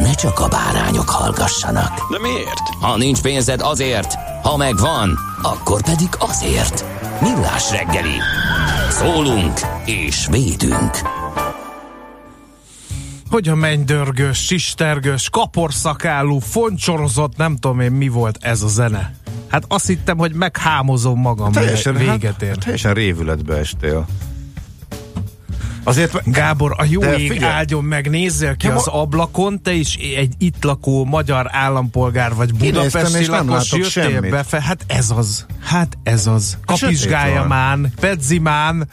ne csak a bárányok hallgassanak. De miért? Ha nincs pénzed azért, ha megvan, akkor pedig azért. Millás reggeli. Szólunk és védünk. Hogy a mennydörgős, sistergős, kaporszakálú, foncsorozott, nem tudom én mi volt ez a zene. Hát azt hittem, hogy meghámozom magam, Teljesen, véget ér. hát, teljesen révületbe estél. Azért Gábor, a jó De ég figyelj. áldjon meg, nézzél ki Ja, az ablakon, te is egy itt lakó magyar állampolgár vagy budapesti és nem lakos, látok jöttél semmit. befe, hát ez az, hát ez az. Kapizsgálja sötét van. mán, pedzimán,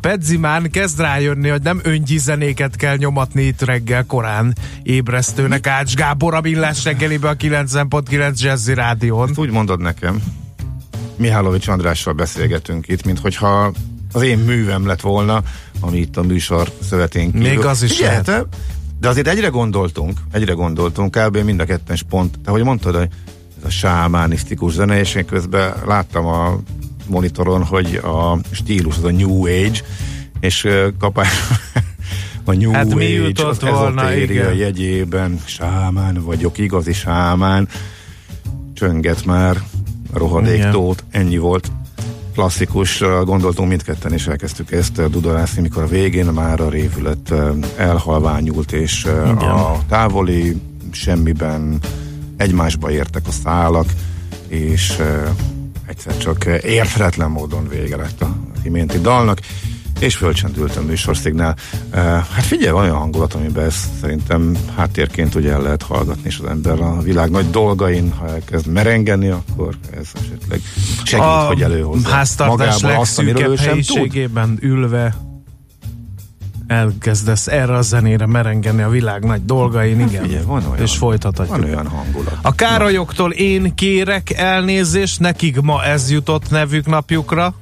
Pedzimán kezd rájönni, hogy nem öngyizenéket kell nyomatni itt reggel korán ébresztőnek Ács Gábor a Millás reggelibe a 90.9 Jazzy Rádión. Ezt úgy mondod nekem, Mihálovics Andrással beszélgetünk itt, mint hogyha az én művem lett volna, ami itt a műsor szövetén kívül. Még az is Figyelj, te- De azért egyre gondoltunk, egyre gondoltunk, kb. mind a ketten pont, hogy mondtad, hogy ez a sámánisztikus zene, és én közben láttam a monitoron, hogy a stílus az a New Age, és kapás a New Hát mi Age, jutott az volna, igen. jegyében, sámán vagyok, igazi sámán, csönget már, rohadék Igen. tót, ennyi volt. Klasszikus, uh, gondoltunk mindketten, és elkezdtük ezt uh, dudorászni, mikor a végén már a révület uh, elhalványult, és Igen. a távoli semmiben egymásba értek a szálak, és egyszer csak érthetetlen módon vége lett a iménti dalnak, és fölcsendült a műsorszignál. Hát figyelj, van olyan hangulat, amiben ezt szerintem háttérként ugye el lehet hallgatni, és az ember a világ nagy dolgain, ha elkezd merengeni, akkor ez esetleg segít, hogy előhozza háztartás legszűkebb tud. ülve elkezdesz erre a zenére merengeni a világ nagy dolgain, igen. Figyelj, van olyan, és folytathatjuk. van olyan hangulat. A Károlyoktól én kérek elnézést, nekik ma ez jutott nevük napjukra,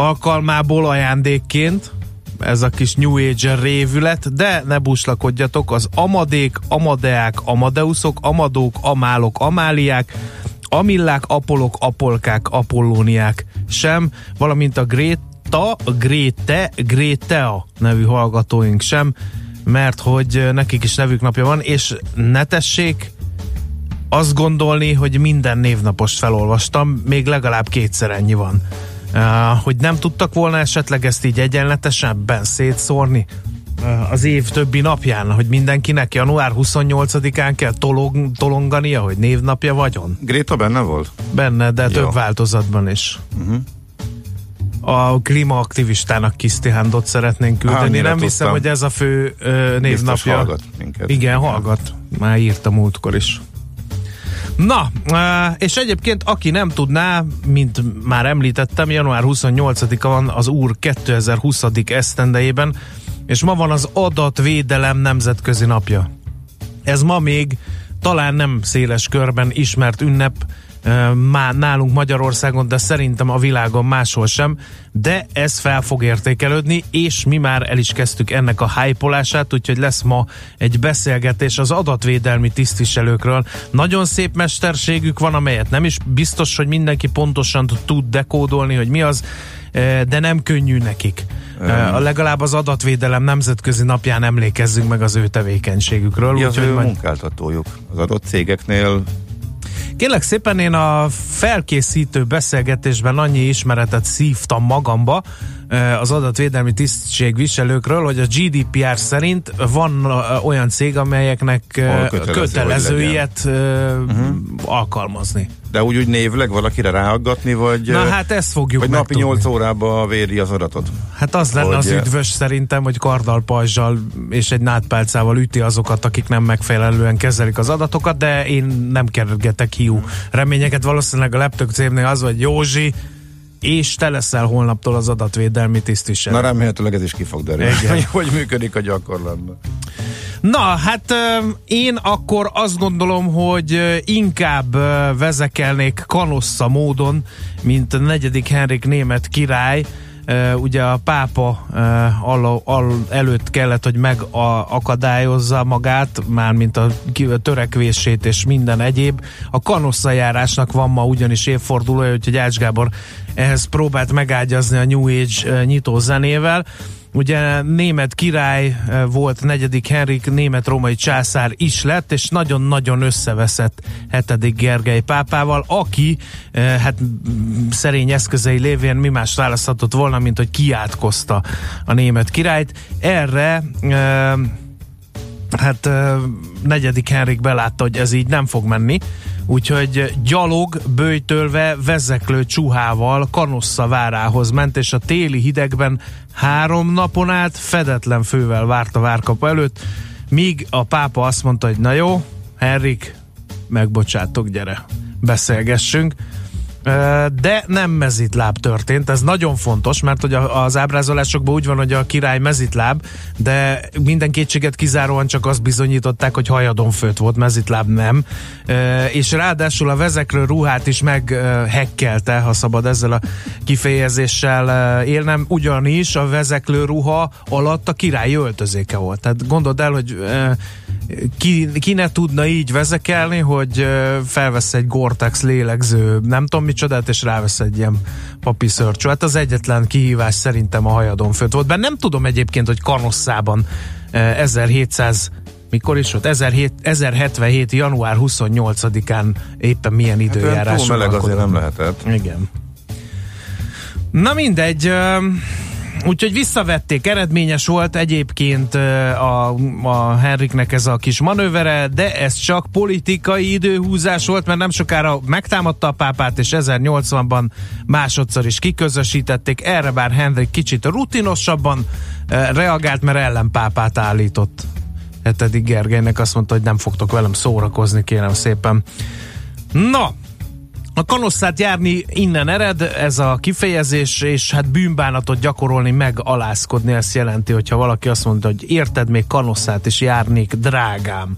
alkalmából ajándékként, ez a kis New Age révület, de ne buslakodjatok, az Amadék, Amadeák, Amadeuszok, Amadók, Amálok, Amáliák, Amillák, Apolok, Apolkák, Apollóniák sem, valamint a Gréta, Gréte, Grétea nevű hallgatóink sem, mert hogy nekik is nevük napja van, és ne tessék azt gondolni, hogy minden névnapost felolvastam, még legalább kétszer ennyi van. Hogy nem tudtak volna esetleg ezt így egyenletesebben szétszórni az év többi napján, hogy mindenkinek január 28-án kell tolong, tolongania, hogy névnapja vagyon? Gréta benne volt? Benne, de Jó. több változatban is. Uh-huh. A klímaaktivistának Kisztihándot szeretnénk küldeni. Annyira nem hiszem, tudtam. hogy ez a fő ö, Biztos névnapja. hallgat minket. Igen, hallgat. Már írtam múltkor is. Na, és egyébként aki nem tudná, mint már említettem, január 28-a van az úr 2020. esztendejében, és ma van az adatvédelem nemzetközi napja. Ez ma még talán nem széles körben ismert ünnep, eh, má nálunk Magyarországon, de szerintem a világon máshol sem, de ez fel fog értékelődni, és mi már el is kezdtük ennek a hypolását, úgyhogy lesz ma egy beszélgetés az adatvédelmi tisztviselőkről. Nagyon szép mesterségük van, amelyet nem is biztos, hogy mindenki pontosan tud dekódolni, hogy mi az, de nem könnyű nekik. Um, legalább az adatvédelem nemzetközi napján emlékezzünk meg az ő tevékenységükről. Mi az úgyhogy ő majd- munkáltatójuk? Az adott cégeknél Kérlek szépen én a felkészítő beszélgetésben annyi ismeretet szívtam magamba, az adatvédelmi tisztségviselőkről, hogy a GDPR szerint van olyan cég, amelyeknek kötelező, kötelező ilyet uh-huh. alkalmazni. De úgy, úgy névleg valakire ráaggatni, vagy, Na hát ezt fogjuk vagy napi 8 órába véri az adatot? Hát az lenne hogy az üdvös szerintem, hogy kardal, pajzsal és egy nátpálcával üti azokat, akik nem megfelelően kezelik az adatokat, de én nem kergetek hiú reményeket. Valószínűleg a laptop cégnél az, hogy Józsi, és te leszel holnaptól az adatvédelmi tisztviselő. Na remélhetőleg ez is ki fog derülni, hogy működik a gyakorlatban. Na, hát én akkor azt gondolom, hogy inkább vezekelnék kanossza módon, mint a negyedik Henrik német király, ugye a pápa al, al, előtt kellett, hogy megakadályozza magát, mármint a törekvését és minden egyéb. A kanosszajárásnak van ma ugyanis évfordulója, úgyhogy Ács Gábor ehhez próbált megágyazni a New Age nyitó zenével. Ugye német király volt, negyedik Henrik, német-római császár is lett, és nagyon-nagyon összeveszett hetedik Gergely pápával, aki hát szerény eszközei lévén mi más választhatott volna, mint hogy kiátkozta a német királyt. Erre hát negyedik Henrik belátta, hogy ez így nem fog menni, úgyhogy gyalog, bőjtölve, vezeklő csuhával Kanossa várához ment, és a téli hidegben három napon át fedetlen fővel várt a várkapa előtt, míg a pápa azt mondta, hogy na jó, Henrik, megbocsátok, gyere, beszélgessünk de nem mezitláb történt, ez nagyon fontos, mert hogy az ábrázolásokban úgy van, hogy a király mezitláb, de minden kétséget kizáróan csak azt bizonyították, hogy hajadon főt volt, mezitláb nem, és ráadásul a vezekről ruhát is meghekkelte, ha szabad ezzel a kifejezéssel élnem, ugyanis a vezeklő ruha alatt a király öltözéke volt. Tehát gondold el, hogy ki, ki ne tudna így vezekelni, hogy felvesz egy Gore-Tex lélegző, nem tudom micsodát, és rávesz egy ilyen papiszörcső. Hát az egyetlen kihívás szerintem a hajadon főt volt. Bár nem tudom egyébként, hogy Kanosszában 1700 mikor is volt? 1077. január 28-án éppen milyen hát időjárás. Hát meleg azért nem lehetett. Igen. Na mindegy, Úgyhogy visszavették, eredményes volt egyébként a, a Henriknek ez a kis manővere, de ez csak politikai időhúzás volt, mert nem sokára megtámadta a pápát, és 1080-ban másodszor is kiközösítették. Erre bár Henrik kicsit rutinosabban reagált, mert ellenpápát állított. Hetedik Gergelynek azt mondta, hogy nem fogtok velem szórakozni, kérem szépen. Na, a kanosszát járni innen ered, ez a kifejezés, és hát bűnbánatot gyakorolni, meg alázkodni, ezt jelenti, hogyha valaki azt mondja, hogy érted, még kanosszát is járnék, drágám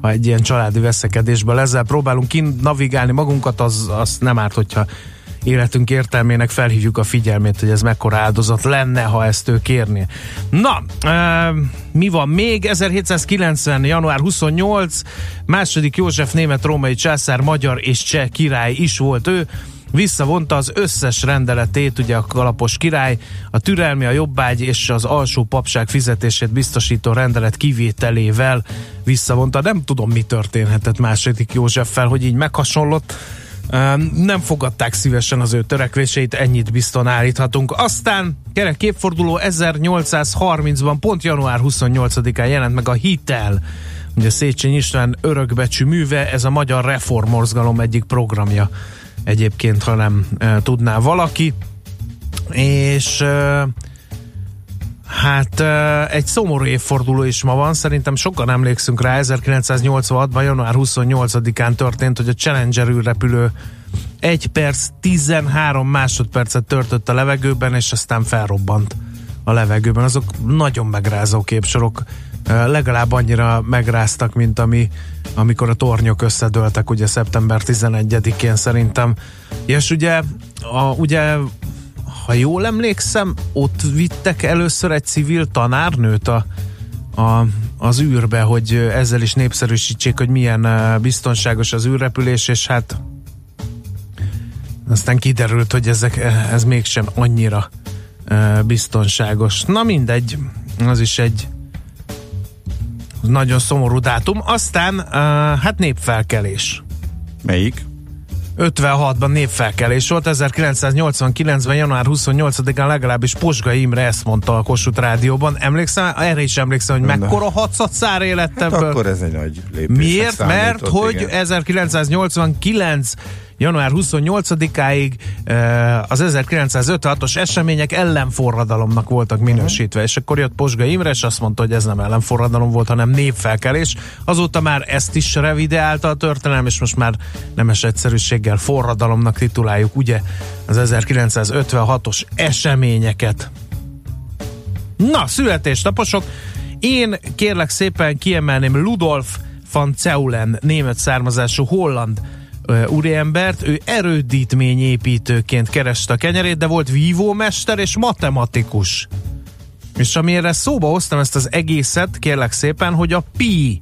ha egy ilyen családi veszekedésből ezzel próbálunk navigálni magunkat, az, az nem árt, hogyha életünk értelmének felhívjuk a figyelmét, hogy ez mekkora áldozat lenne, ha ezt ő kérné. Na, e, mi van még? 1790. január 28. Második József német-római császár, magyar és cseh király is volt ő visszavonta az összes rendeletét, ugye a kalapos király, a türelmi, a jobbágy és az alsó papság fizetését biztosító rendelet kivételével visszavonta. Nem tudom, mi történhetett második Józseffel, hogy így meghasonlott nem fogadták szívesen az ő törekvéseit, ennyit bizton állíthatunk. Aztán kerek képforduló 1830-ban, pont január 28-án jelent meg a Hitel, ugye Széchenyi István örökbecsű műve, ez a magyar reformorzgalom egyik programja egyébként, ha nem e, tudná valaki. És e, Hát egy szomorú évforduló is ma van, szerintem sokan emlékszünk rá, 1986-ban, január 28-án történt, hogy a Challenger űrrepülő 1 perc 13 másodpercet törtött a levegőben, és aztán felrobbant a levegőben. Azok nagyon megrázó képsorok, legalább annyira megráztak, mint ami, amikor a tornyok összedőltek, ugye szeptember 11-én szerintem. És ugye, a, ugye ha jól emlékszem, ott vittek először egy civil tanárnőt a, a, az űrbe, hogy ezzel is népszerűsítsék, hogy milyen biztonságos az űrrepülés, és hát aztán kiderült, hogy ezek, ez mégsem annyira biztonságos. Na mindegy, az is egy nagyon szomorú dátum. Aztán hát népfelkelés. Melyik? 56-ban népfelkelés volt, 1989-ben január 28-án legalábbis Posga Imre ezt mondta a Kossuth Rádióban. Emlékszem, erre is emlékszem, hogy mekkora hatszat lett hát ebből. akkor ez egy nagy lépés. Miért? Mert hogy igen. 1989 január 28-áig az 1956-os események ellenforradalomnak voltak minősítve, és akkor jött Posga Imre, és azt mondta, hogy ez nem ellenforradalom volt, hanem népfelkelés. Azóta már ezt is revideálta a történelem, és most már nemes egyszerűséggel forradalomnak tituláljuk, ugye, az 1956-os eseményeket. Na, születésnaposok. Én kérlek szépen kiemelném Ludolf van Zeulen, német származású holland úriembert, ő erődítményépítőként kereste a kenyerét, de volt vívómester és matematikus. És amire szóba hoztam ezt az egészet, kérlek szépen, hogy a pi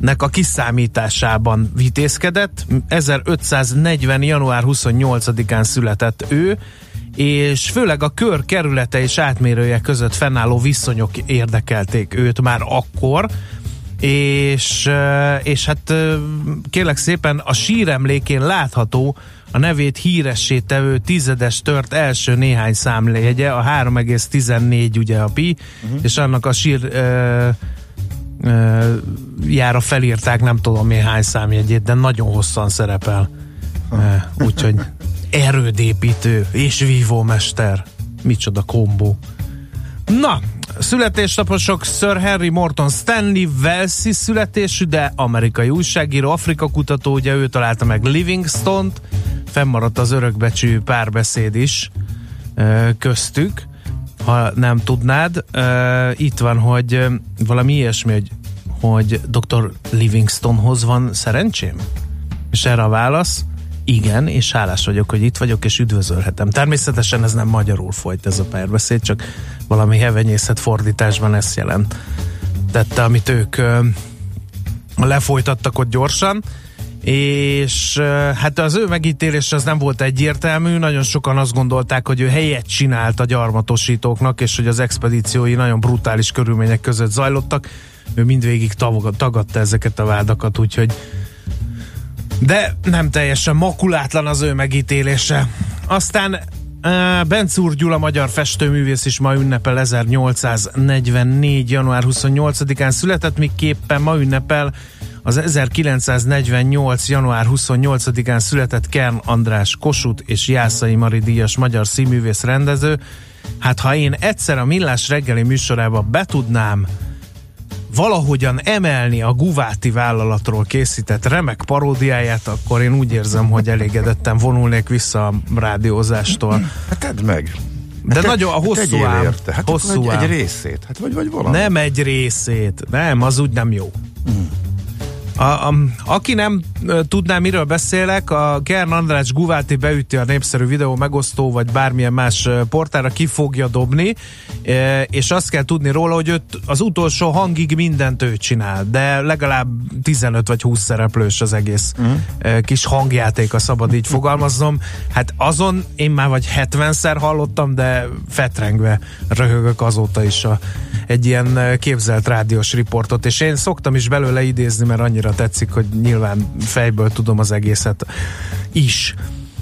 nek a kiszámításában vitézkedett. 1540. január 28-án született ő, és főleg a kör kerülete és átmérője között fennálló viszonyok érdekelték őt már akkor, és, és hát kérlek szépen a síremlékén látható a nevét híressé tevő tizedes tört első néhány számjegye, a 3,14 ugye a pi, uh-huh. és annak a sír ö, ö, jára felírták nem tudom hány számjegyét, de nagyon hosszan szerepel. Úgyhogy erődépítő és vívómester. Micsoda kombó. Na, születésnaposok Sir Henry Morton Stanley Welsi születésű, de amerikai újságíró, Afrika kutató, ugye ő találta meg Livingstone-t, fennmaradt az örökbecsű párbeszéd is köztük, ha nem tudnád. Itt van, hogy valami ilyesmi, hogy, hogy dr. Livingstonehoz van szerencsém? És erre a válasz, igen, és hálás vagyok, hogy itt vagyok, és üdvözölhetem. Természetesen ez nem magyarul folyt ez a párbeszéd, csak valami hevenyészet fordításban ezt jelent. Tette, amit ők lefolytattak ott gyorsan, és hát az ő megítélés az nem volt egyértelmű, nagyon sokan azt gondolták, hogy ő helyet csinált a gyarmatosítóknak, és hogy az expedíciói nagyon brutális körülmények között zajlottak. Ő mindvégig tagadta ezeket a vádakat, úgyhogy de nem teljesen makulátlan az ő megítélése. Aztán Bencúr Gyula, magyar festőművész is ma ünnepel 1844. január 28-án született, miképpen ma ünnepel az 1948. január 28-án született Kern András Kosut és Jászai Mari díjas magyar színművész rendező. Hát ha én egyszer a Millás reggeli műsorába betudnám valahogyan emelni a Guváti vállalatról készített remek paródiáját, akkor én úgy érzem, hogy elégedetten vonulnék vissza a rádiózástól. Hát tedd meg. De hát nagyon a hosszú ám. Érte. Hát hosszú egy, egy részét. Hát vagy, vagy valami. Nem egy részét. Nem, az úgy nem jó. Hmm. A, a, aki nem tudná, miről beszélek, a Kern András Guváti beüti a népszerű videó megosztó, vagy bármilyen más portára ki fogja dobni, és azt kell tudni róla, hogy őt az utolsó hangig mindent ő csinál, de legalább 15 vagy 20 szereplős az egész uh-huh. kis hangjáték, a szabad így fogalmaznom. Hát azon én már vagy 70-szer hallottam, de fetrengve röhögök azóta is a, egy ilyen képzelt rádiós riportot, és én szoktam is belőle idézni, mert annyira tetszik, hogy nyilván fejből tudom az egészet is.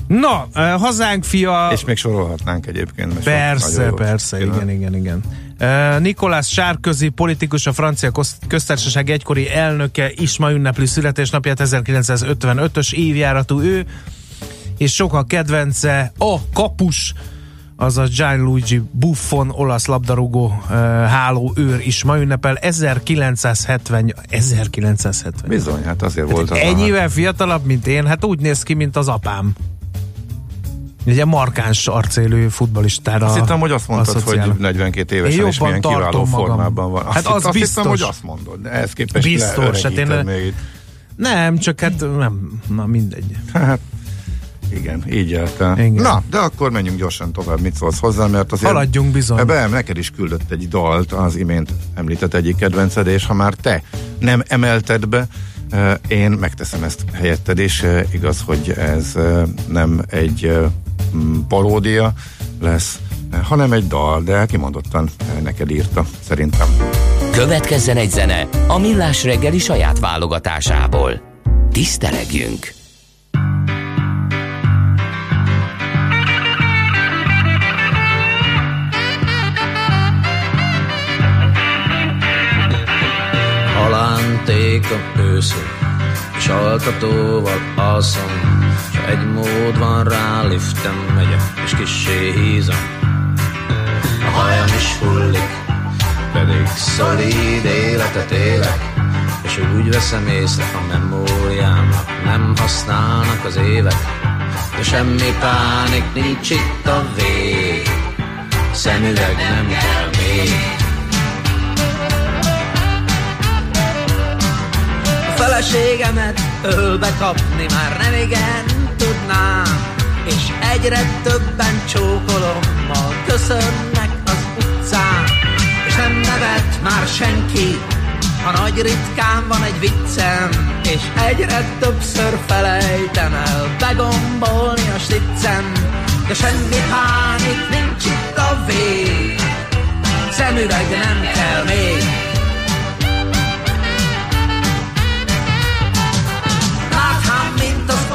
Na, hazánk fia... És még sorolhatnánk egyébként. Persze, persze, igen, igen, igen. Uh, Nikolás Sárközi, politikus, a francia köztársaság egykori elnöke is ma ünnepli születésnapját, 1955-ös évjáratú ő, és sok a kedvence a kapus, az a Gianluigi Buffon, olasz labdarúgó uh, háló őr is ma ünnepel 1970 1970. Bizony, hát azért hát volt az Ennyivel a... fiatalabb, mint én, hát úgy néz ki, mint az apám. Ugye markáns arcélő futbalistára Azt hittem, hogy azt mondtad, hogy 42 évesen és milyen kiváló magam. formában van. Azt hát az azt biztos. hittem, hogy azt mondod, de ehhez képest biztos, hát én még. Nem, csak hát nem, na mindegy. Hát igen, így érte. Igen. Na, de akkor menjünk gyorsan tovább, mit szólsz hozzá, mert azért... Haladjunk bizony. Ebbe neked is küldött egy dalt, az imént említett egyik kedvenced, és ha már te nem emelted be, én megteszem ezt helyetted, és igaz, hogy ez nem egy paródia lesz, hanem egy dal, de kimondottan neked írta, szerintem. Következzen egy zene a Millás reggeli saját válogatásából. Tisztelegjünk! Halántéka őszök, és altatóval alszom, s egy mód van rá, liftem megyek, és kissé hízom. A hajam is hullik, pedig szolid életet élek, és úgy veszem észre a memóriámnak, nem használnak az évek, de semmi pánik nincs itt a vég, szemüveg nem kell még. Feleségemet ölbe kapni már nem igen tudnám, és egyre többen csókolommal köszönnek az utcán, és nem nevet már senki, ha nagy ritkán van egy viccem, és egyre többször felejtem el begombolni a sticcem, de semmi pánik nincs itt a vég, szemüveg nem kell még.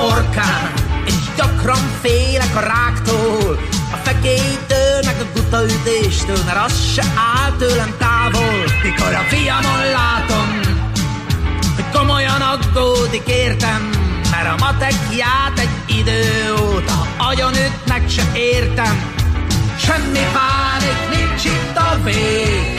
Orkán, és gyakran félek a ráktól, a fekélytől, meg a gutaütéstől, mert az se áll tőlem távol, mikor a fiamon látom, hogy komolyan aggódik értem, mert a matekját egy idő óta agyon ütnek se értem. Semmi pánik, nincs itt a vég,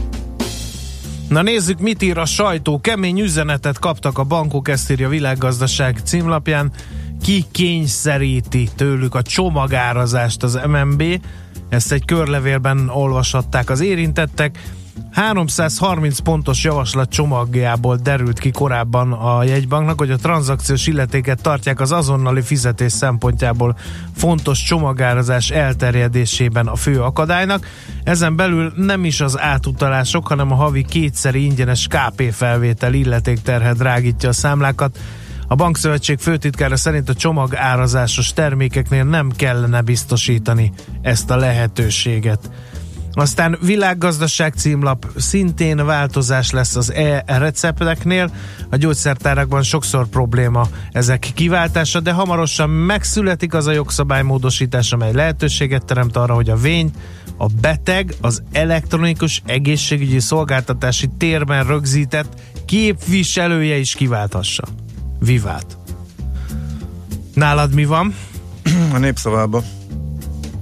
Na nézzük, mit ír a sajtó. Kemény üzenetet kaptak a bankok, ezt írja a világgazdaság címlapján. Ki kényszeríti tőlük a csomagárazást az MNB? Ezt egy körlevélben olvashatták az érintettek. 330 pontos javaslat csomagjából derült ki korábban a jegybanknak, hogy a tranzakciós illetéket tartják az azonnali fizetés szempontjából fontos csomagárazás elterjedésében a fő akadálynak. Ezen belül nem is az átutalások, hanem a havi kétszeri ingyenes KP felvétel illetékterhet drágítja a számlákat. A Bankszövetség főtitkára szerint a csomagárazásos termékeknél nem kellene biztosítani ezt a lehetőséget. Aztán világgazdaság címlap, szintén változás lesz az e-recepteknél. A gyógyszertárakban sokszor probléma ezek kiváltása, de hamarosan megszületik az a jogszabálymódosítás, amely lehetőséget teremt arra, hogy a vény, a beteg az elektronikus egészségügyi szolgáltatási térben rögzített képviselője is kiválthassa. Vivát. Nálad mi van? A népszavában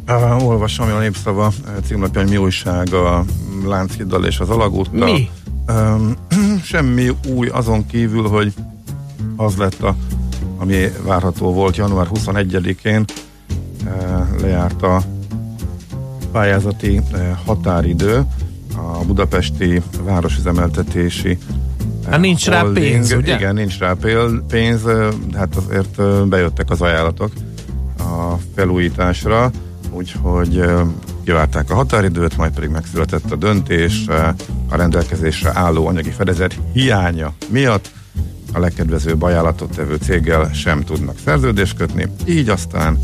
uh, olvasom, a népszava címlapja, hogy mi újság a Lánchiddal és az Alagúttal. Mi? Um, semmi új azon kívül, hogy az lett a, ami várható volt január 21-én, uh, lejárt a pályázati uh, határidő a budapesti városüzemeltetési Hát nincs rá pénz, ugye? Igen, nincs rá pénz, hát azért bejöttek az ajánlatok a felújításra, úgyhogy kivárták a határidőt, majd pedig megszületett a döntés a rendelkezésre álló anyagi fedezet hiánya miatt. A legkedvezőbb ajánlatot tevő céggel sem tudnak szerződést kötni, így aztán,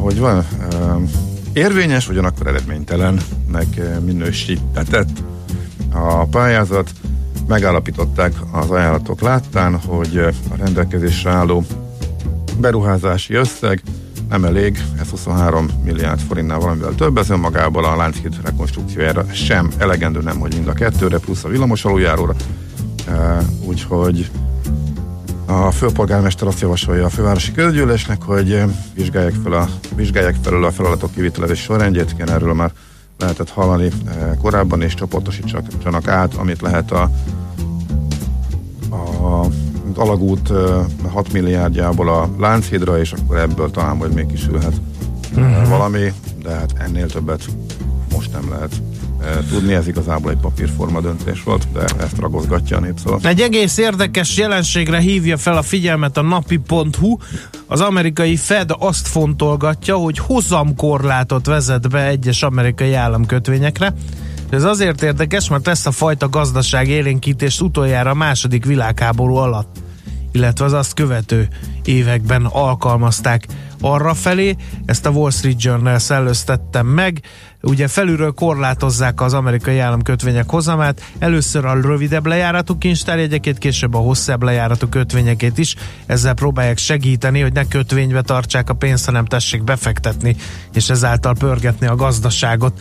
hogy van érvényes, ugyanakkor eredménytelennek minősítetett a pályázat, megállapították az ajánlatok láttán, hogy a rendelkezésre álló beruházási összeg nem elég, ez 23 milliárd forintnál valamivel több, ez önmagából a Lánchíd rekonstrukciójára sem elegendő, nem hogy mind a kettőre, plusz a villamos aluljáróra, úgyhogy a főpolgármester azt javasolja a fővárosi közgyűlésnek, hogy vizsgálják, fel a, vizsgálják felül a feladatok kivitelezés sorrendjét, igen, erről már lehetett hallani korábban, és csoportosítsanak át, amit lehet a, a alagút 6 milliárdjából a Lánchídra, és akkor ebből talán majd még kisülhet uh-huh. valami, de hát ennél többet most nem lehet tudni, ez igazából egy papírforma döntés volt, de ezt ragozgatja a népszava. Egy egész érdekes jelenségre hívja fel a figyelmet a napi.hu. Az amerikai Fed azt fontolgatja, hogy hozamkorlátot vezet be egyes amerikai államkötvényekre. Ez azért érdekes, mert ezt a fajta gazdaság élénkítést utoljára a második világháború alatt illetve az azt követő években alkalmazták arra felé. Ezt a Wall Street Journal szellőztettem meg. Ugye felülről korlátozzák az amerikai államkötvények hozamát, először a rövidebb lejáratú kincstárjegyekét, később a hosszabb lejáratú kötvényekét is. Ezzel próbálják segíteni, hogy ne kötvénybe tartsák a pénzt, hanem tessék befektetni, és ezáltal pörgetni a gazdaságot.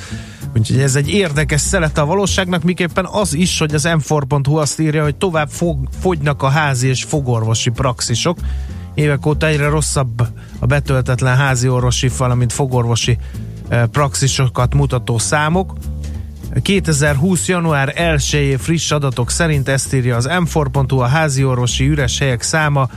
Úgyhogy ez egy érdekes szelete a valóságnak, miképpen az is, hogy az m azt írja, hogy tovább fog, fogynak a házi és fogorvosi praxisok. Évek óta egyre rosszabb a betöltetlen házi orvosi, valamint fogorvosi praxisokat mutató számok. 2020. január 1 friss adatok szerint ezt írja az m a házi orvosi üres helyek száma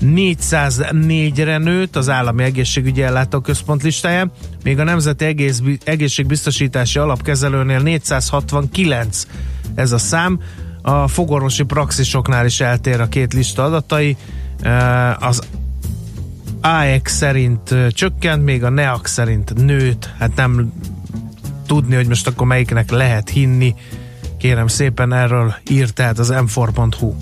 404-re nőtt az állami egészségügyi ellátóközpont listáján, még a Nemzeti Egész, Egészségbiztosítási Alapkezelőnél 469 ez a szám. A fogorvosi praxisoknál is eltér a két lista adatai. Az AEX szerint csökkent, még a NEAC szerint nőtt. Hát nem tudni, hogy most akkor melyiknek lehet hinni. Kérem szépen erről írt tehát az m4.hu.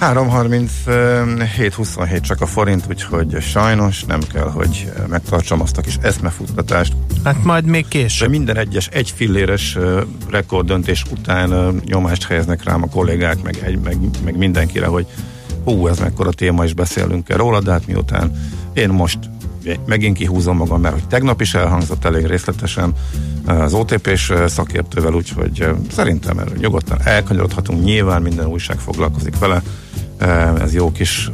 3.37.27 csak a forint, úgyhogy sajnos nem kell, hogy megtartsam azt a kis eszmefuttatást. Hát majd még később. De minden egyes egy filléres rekorddöntés után nyomást helyeznek rám a kollégák, meg, egy, meg, meg mindenkire, hogy hú, ez mekkora téma, is beszélünk el róla, de hát miután én most megint kihúzom magam, mert hogy tegnap is elhangzott elég részletesen az OTP-s szakértővel, úgyhogy szerintem erről nyugodtan elkanyarodhatunk, nyilván minden újság foglalkozik vele, ez jó kis...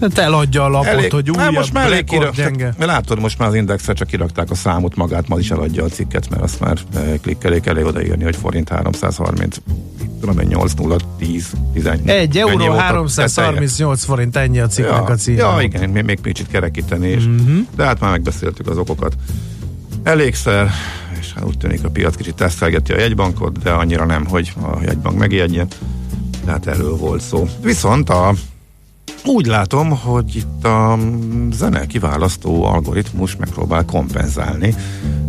Hát eladja a lapot, elég, hogy újabb most már elég gyenge. Látod, most már az indexre csak kirakták a számot magát, ma is eladja a cikket, mert azt már klikkelék elég odaírni, hogy forint 330 tudom én 8 0 10 11 1 euró 338 forint ennyi a cikknek ja, a címe. Ja, igen, még, még kicsit kerekíteni is. Mm-hmm. De hát már megbeszéltük az okokat. Elégszer, és hát úgy tűnik a piac kicsit tesztelgeti a jegybankot, de annyira nem, hogy a jegybank megijedjen tehát erről volt szó. Viszont a úgy látom, hogy itt a zene kiválasztó algoritmus megpróbál kompenzálni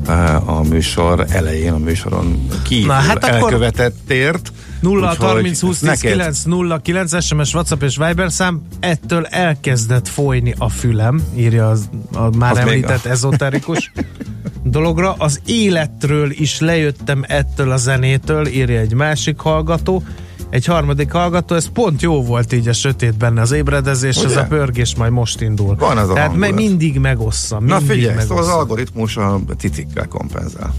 eh, a műsor elején, a műsoron kívül Na, hát elkövetettért. 0 30 20 10 9 0 9 SMS, WhatsApp és Viber szám, ettől elkezdett folyni a fülem, írja az, a már az említett a... ezoterikus dologra. Az életről is lejöttem ettől a zenétől, írja egy másik hallgató egy harmadik hallgató, ez pont jó volt így a sötétben az ébredezés, Ugye? ez a pörgés majd most indul. Van ez a Tehát me- mindig megosszam. Na figyelj, szóval az algoritmus a cicikkel kompenzál.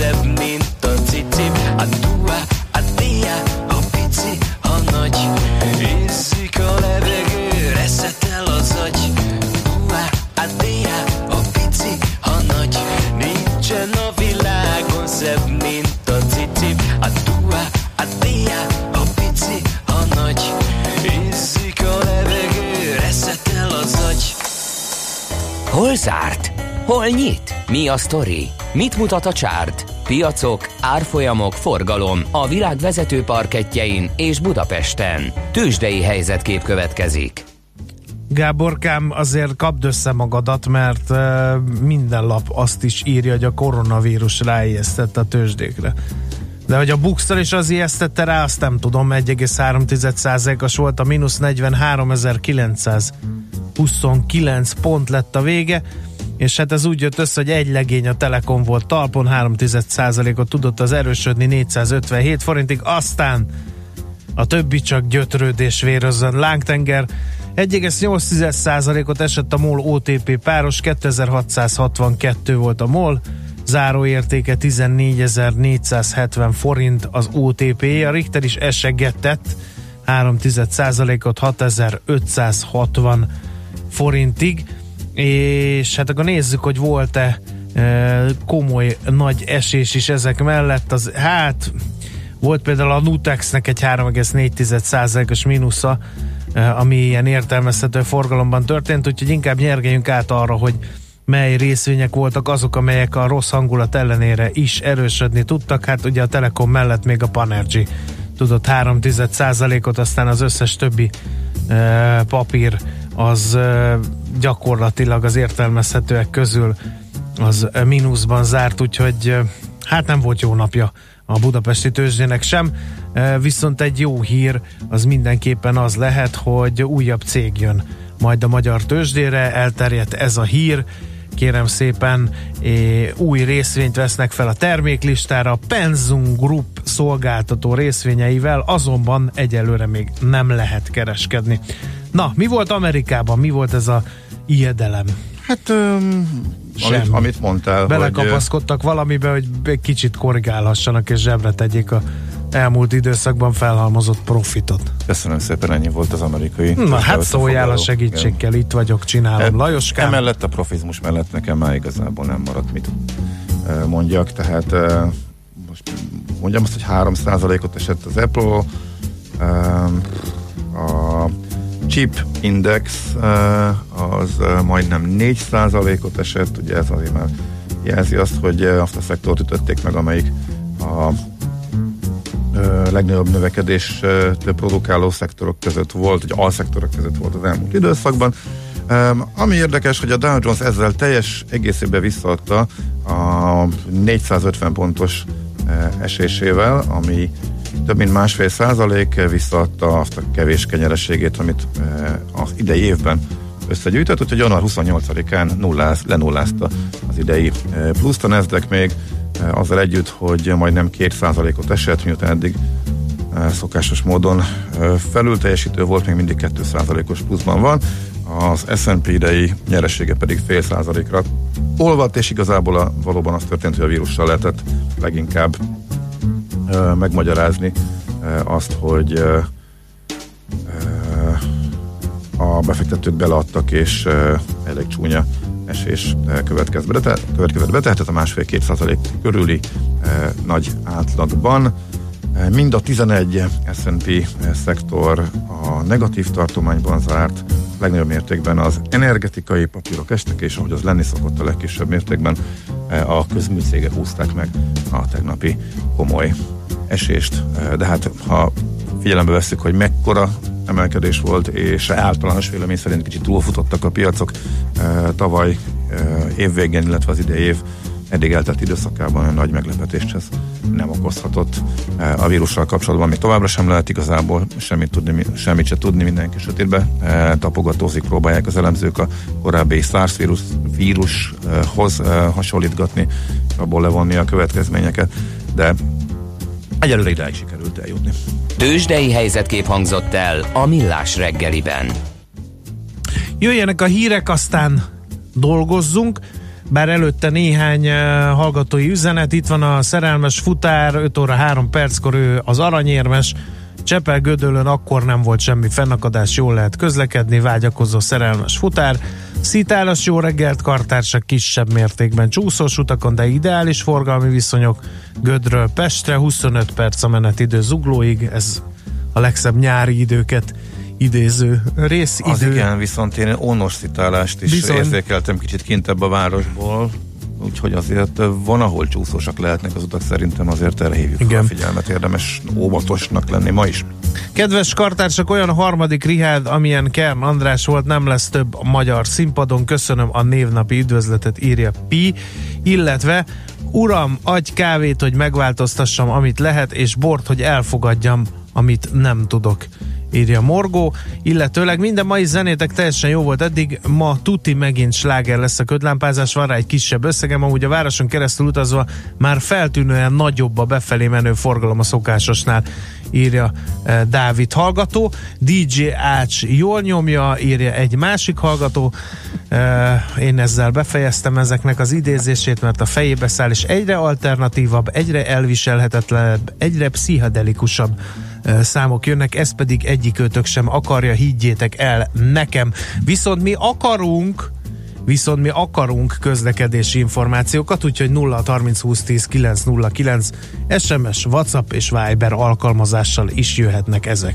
Világon Mi a sztori? Mit mutat a csárt? Piacok, árfolyamok, forgalom a világ vezető parketjein és Budapesten. Tősdei helyzetkép következik. Gáborkám, azért kapd össze magadat, mert minden lap azt is írja, hogy a koronavírus ráijesztett a tőzsdékre. De hogy a Buxer is az ijesztette rá, azt nem tudom, 1,3%-as volt a mínusz 43.929 pont lett a vége, és hát ez úgy jött össze, hogy egy legény a Telekom volt. Talpon, 3,1%-ot tudott az erősödni 457 forintig, aztán a többi csak gyötrődés vérözön. Lángtenger 1,8%-ot esett a MOL OTP páros, 2662 volt a MOL, záróértéke 14.470 forint az OTP, a Richter is esegetett 3,1%-ot 6560 forintig, és hát akkor nézzük, hogy volt-e e, komoly nagy esés is ezek mellett, az hát volt például a Nutexnek egy 3,4%-os mínusza, e, ami ilyen értelmezhető forgalomban történt, úgyhogy inkább nyergeljünk át arra, hogy mely részvények voltak azok, amelyek a rossz hangulat ellenére is erősödni tudtak. Hát ugye a Telekom mellett még a Panergy tudott 3,1%-ot, aztán az összes többi papír az gyakorlatilag az értelmezhetőek közül az mínuszban zárt, úgyhogy hát nem volt jó napja a budapesti tőzsdének sem, viszont egy jó hír az mindenképpen az lehet, hogy újabb cég jön majd a magyar tőzsdére, elterjedt ez a hír, kérem szépen é, új részvényt vesznek fel a terméklistára, Penzum Group szolgáltató részvényeivel, azonban egyelőre még nem lehet kereskedni. Na, mi volt Amerikában? Mi volt ez a ijedelem? Hát, amit, amit mondtál. Belekapaszkodtak hogy, valamibe, hogy egy kicsit korrigálhassanak és zsebre tegyék a elmúlt időszakban felhalmozott profitot. Köszönöm szépen, ennyi volt az amerikai. Na hát szóljál a segítségkel, itt vagyok, csinálom. Lajoskám? Emellett a profizmus mellett nekem már igazából nem maradt mit mondjak, tehát most mondjam azt, hogy 3%-ot esett az Apple, a chip index az majdnem 4%-ot esett, ugye ez azért már jelzi azt, hogy azt a szektort ütötték meg, amelyik a legnagyobb növekedés produkáló szektorok között volt, vagy alszektorok között volt az elmúlt időszakban. Ami érdekes, hogy a Dow Jones ezzel teljes egészében visszaadta a 450 pontos esésével, ami több mint másfél százalék visszaadta azt a kevés kenyerességét, amit az idei évben összegyűjtött, úgyhogy január 28-án nulláz, lenullázta az idei pluszt a Nasdaq még, azzal együtt, hogy majdnem 2%-ot esett, miután eddig szokásos módon felül teljesítő volt, még mindig 2%-os pluszban van. Az S&P idei nyeressége pedig fél százalékra olvadt, és igazából a, valóban az történt, hogy a vírussal lehetett leginkább megmagyarázni azt, hogy a befektetők beleadtak, és elég csúnya esés következett be, következett be tehát a másfél-két százalék körüli nagy átlagban. Mind a 11 S&P szektor a negatív tartományban zárt, legnagyobb mértékben az energetikai papírok estek, és ahogy az lenni szokott a legkisebb mértékben, a közműcégek húzták meg a tegnapi komoly esést. De hát, ha figyelembe veszük, hogy mekkora emelkedés volt, és általános vélemény szerint kicsit túlfutottak a piacok tavaly évvégén, illetve az idei év eddig eltelt időszakában olyan nagy meglepetést ez nem okozhatott a vírussal kapcsolatban. Még továbbra sem lehet igazából semmit, tudni, semmit se tudni, mindenki sötétbe tapogatózik, próbálják az elemzők a korábbi SARS vírus, vírushoz hasonlítgatni, abból levonni a következményeket, de egyelőre idáig sikerült eljutni. Tőzsdei helyzetkép hangzott el a Millás reggeliben. Jöjjenek a hírek, aztán dolgozzunk bár előtte néhány uh, hallgatói üzenet, itt van a szerelmes futár, 5 óra 3 perckor ő az aranyérmes, Csepel Gödöllön akkor nem volt semmi fennakadás, jól lehet közlekedni, vágyakozó szerelmes futár. Szitálas jó reggelt, kartársak kisebb mértékben csúszós utakon, de ideális forgalmi viszonyok. Gödről Pestre 25 perc a menetidő zuglóig, ez a legszebb nyári időket idéző részidő. Az igen, viszont én onosztitálást is Bizony. érzékeltem kicsit kintebb a városból, úgyhogy azért van, ahol csúszósak lehetnek az utak, szerintem azért erre hívjuk Igen. a figyelmet, érdemes óvatosnak lenni ma is. Kedves kartársak, olyan harmadik rihád, amilyen Kern András volt, nem lesz több a magyar színpadon. Köszönöm a névnapi üdvözletet, írja Pi, illetve Uram, adj kávét, hogy megváltoztassam, amit lehet, és bort, hogy elfogadjam, amit nem tudok írja Morgó, illetőleg minden mai zenétek teljesen jó volt eddig, ma tuti megint sláger lesz a ködlámpázás, van rá egy kisebb összegem, amúgy a városon keresztül utazva már feltűnően nagyobb a befelé menő forgalom a szokásosnál, írja eh, Dávid hallgató, DJ Ács jól nyomja, írja egy másik hallgató, eh, én ezzel befejeztem ezeknek az idézését, mert a fejébe száll, és egyre alternatívabb, egyre elviselhetetlenebb, egyre pszichedelikusabb számok jönnek, ez pedig egyikőtök sem akarja, higgyétek el nekem. Viszont mi akarunk viszont mi akarunk közlekedési információkat, úgyhogy 0 30 20 10 909 SMS, WhatsApp és Viber alkalmazással is jöhetnek ezek.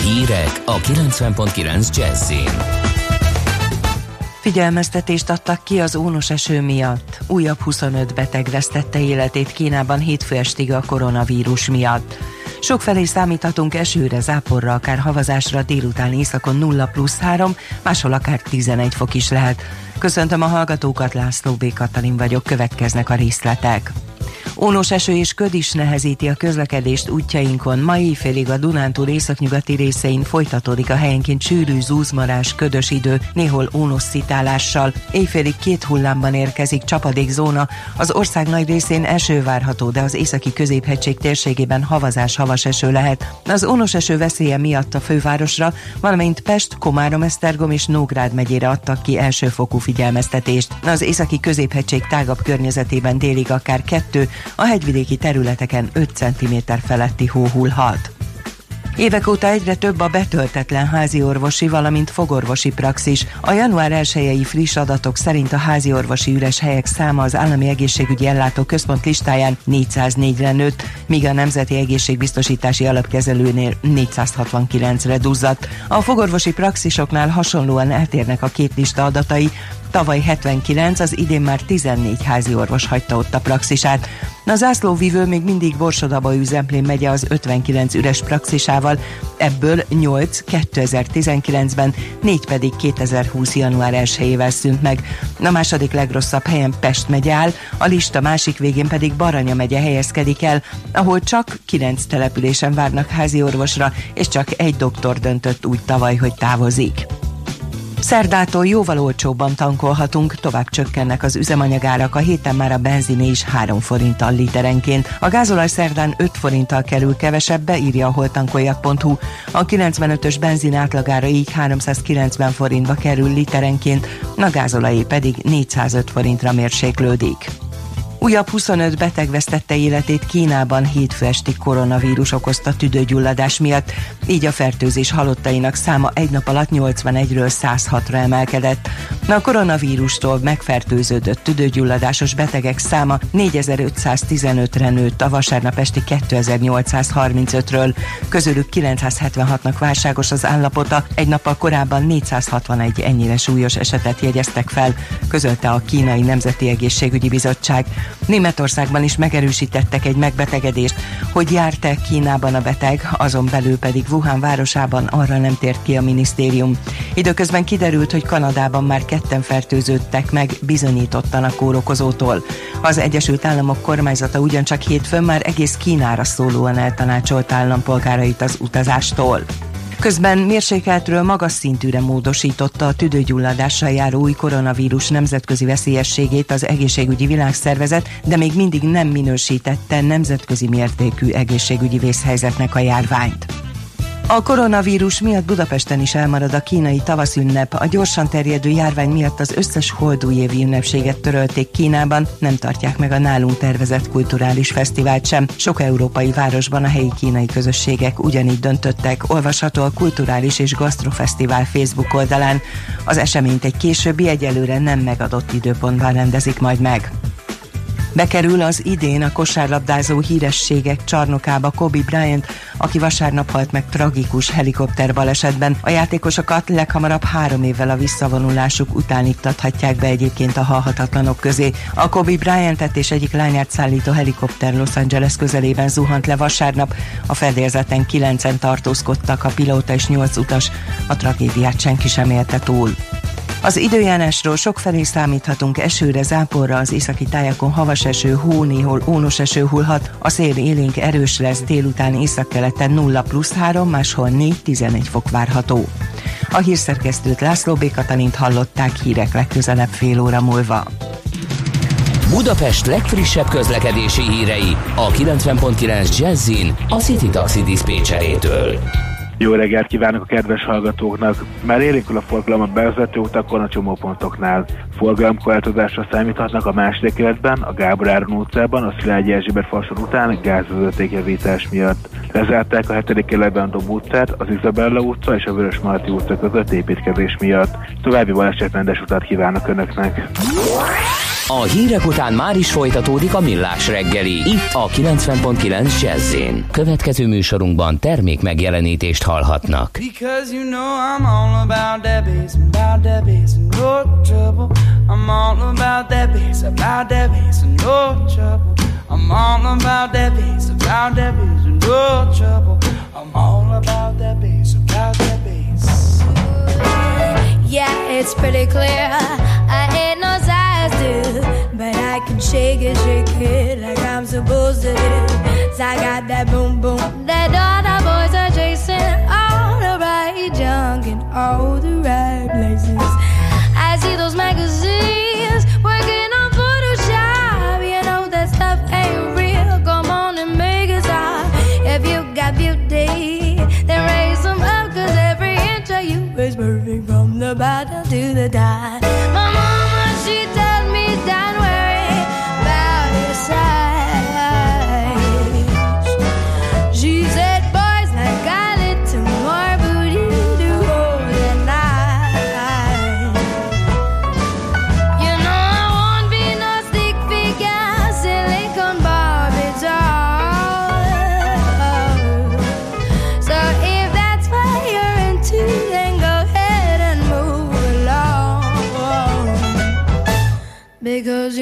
Hírek a 90.9 Jazzin. Figyelmeztetést adtak ki az ónos eső miatt. Újabb 25 beteg vesztette életét Kínában hétfő estig a koronavírus miatt. Sokfelé számíthatunk esőre, záporra, akár havazásra délután északon 0 plusz 3, máshol akár 11 fok is lehet. Köszöntöm a hallgatókat, László B. Katalin vagyok, következnek a részletek. Ónos eső és köd is nehezíti a közlekedést útjainkon. Ma éjfélig a Dunántúl északnyugati részein folytatódik a helyenként sűrű zúzmarás, ködös idő, néhol ónos szitálással. Éjfélig két hullámban érkezik csapadékzóna. Az ország nagy részén eső várható, de az északi középhegység térségében havazás havas eső lehet. Az ónos eső veszélye miatt a fővárosra, valamint Pest, Komárom, Esztergom és Nógrád megyére adtak ki elsőfokú figyelmeztetést. Az északi középhegység tágabb környezetében délig akár kettő, a hegyvidéki területeken 5 cm feletti hó hullhat. Évek óta egyre több a betöltetlen házi orvosi, valamint fogorvosi praxis. A január 1 friss adatok szerint a házi orvosi üres helyek száma az Állami Egészségügyi Ellátó Központ listáján 404-re nőtt, míg a Nemzeti Egészségbiztosítási Alapkezelőnél 469-re duzzadt. A fogorvosi praxisoknál hasonlóan eltérnek a két lista adatai, Tavaly 79, az idén már 14 házi orvos hagyta ott a praxisát. A zászlóvívő még mindig Borsodaba üzemplén megye az 59 üres praxisával, ebből 8 2019-ben, 4 pedig 2020. január 1-ével szűnt meg. A második legrosszabb helyen Pest megye áll, a lista másik végén pedig Baranya megye helyezkedik el, ahol csak 9 településen várnak házi orvosra, és csak egy doktor döntött úgy tavaly, hogy távozik. Szerdától jóval olcsóbban tankolhatunk, tovább csökkennek az üzemanyagárak, a héten már a benziné is 3 forinttal literenként. A gázolaj szerdán 5 forinttal kerül kevesebbe, írja a holtankoljak.hu. A 95-ös benzin átlagára így 390 forintba kerül literenként, a gázolajé pedig 405 forintra mérséklődik. Újabb 25 beteg vesztette életét Kínában hétfő esti koronavírus okozta tüdőgyulladás miatt, így a fertőzés halottainak száma egy nap alatt 81-ről 106-ra emelkedett. A koronavírustól megfertőződött tüdőgyulladásos betegek száma 4515-re nőtt a vasárnap esti 2835-ről, közülük 976-nak válságos az állapota, egy nappal korábban 461 ennyire súlyos esetet jegyeztek fel, közölte a Kínai Nemzeti Egészségügyi Bizottság. Németországban is megerősítettek egy megbetegedést, hogy járt-e Kínában a beteg, azon belül pedig Wuhan városában arra nem tért ki a minisztérium. Időközben kiderült, hogy Kanadában már ketten fertőződtek meg bizonyítottan a kórokozótól. Az Egyesült Államok kormányzata ugyancsak hétfőn már egész Kínára szólóan eltanácsolt állampolgárait az utazástól. Közben mérsékeltről magas szintűre módosította a tüdőgyulladással járó új koronavírus nemzetközi veszélyességét az egészségügyi világszervezet, de még mindig nem minősítette nemzetközi mértékű egészségügyi vészhelyzetnek a járványt. A koronavírus miatt Budapesten is elmarad a kínai tavaszünnep. A gyorsan terjedő járvány miatt az összes holdújévi ünnepséget törölték Kínában, nem tartják meg a nálunk tervezett kulturális fesztivált sem. Sok európai városban a helyi kínai közösségek ugyanígy döntöttek, olvasható a Kulturális és Gasztrofesztivál Facebook oldalán. Az eseményt egy későbbi egyelőre nem megadott időpontban rendezik majd meg. Bekerül az idén a kosárlabdázó hírességek csarnokába Kobe Bryant, aki vasárnap halt meg tragikus helikopter balesetben. A játékosokat leghamarabb három évvel a visszavonulásuk után iktathatják be egyébként a halhatatlanok közé. A Kobe Bryantet és egyik lányát szállító helikopter Los Angeles közelében zuhant le vasárnap. A fedélzeten kilencen tartózkodtak, a pilóta és nyolc utas. A tragédiát senki sem élte túl. Az időjárásról felé számíthatunk esőre, záporra, az északi tájakon havas eső, hó, néhol ónos eső hullhat, a szél élénk erős lesz, délután északkeleten 0 plusz 3, máshol 4-11 fok várható. A hírszerkesztőt László B. Katalint hallották hírek legközelebb fél óra múlva. Budapest legfrissebb közlekedési hírei a 90.9 Jazzin a City Taxi Dispécsejétől. Jó reggelt kívánok a kedves hallgatóknak! Már élénkül a forgalom a bevezető utakon a csomópontoknál. Forgalomkorlátozásra számíthatnak a második életben, a Gábor Áron utcában, a Szilágyi Erzsébet fasor után gázvezetékjavítás miatt. Lezárták a hetedik életben a Dob utcát, az Izabella utca és a Vörös Marti utca között építkezés miatt. További balesetmentes utat kívánok Önöknek! A hírek után már is folytatódik a millás reggeli. Itt a 90.9 jazz Következő műsorunkban termék megjelenítést hallhatnak. Because you know I'm all about that bass, about that bass, no trouble. I'm all about that bass, about that bass, no trouble. I'm all about that bass, about that bass, no trouble. I'm all about that bass, about that bass. Yeah, it's pretty clear. I ain't no size two, but I can shake it, shake it like I'm supposed to do. So I got that boom boom that all the boys are chasing, all the right junk in all the right places. I see those magazines working on Photoshop. You know that stuff ain't real. Come on and make it stop. If you got beauty, then raise them up, cause every inch of you is perfect from the bottom to the top.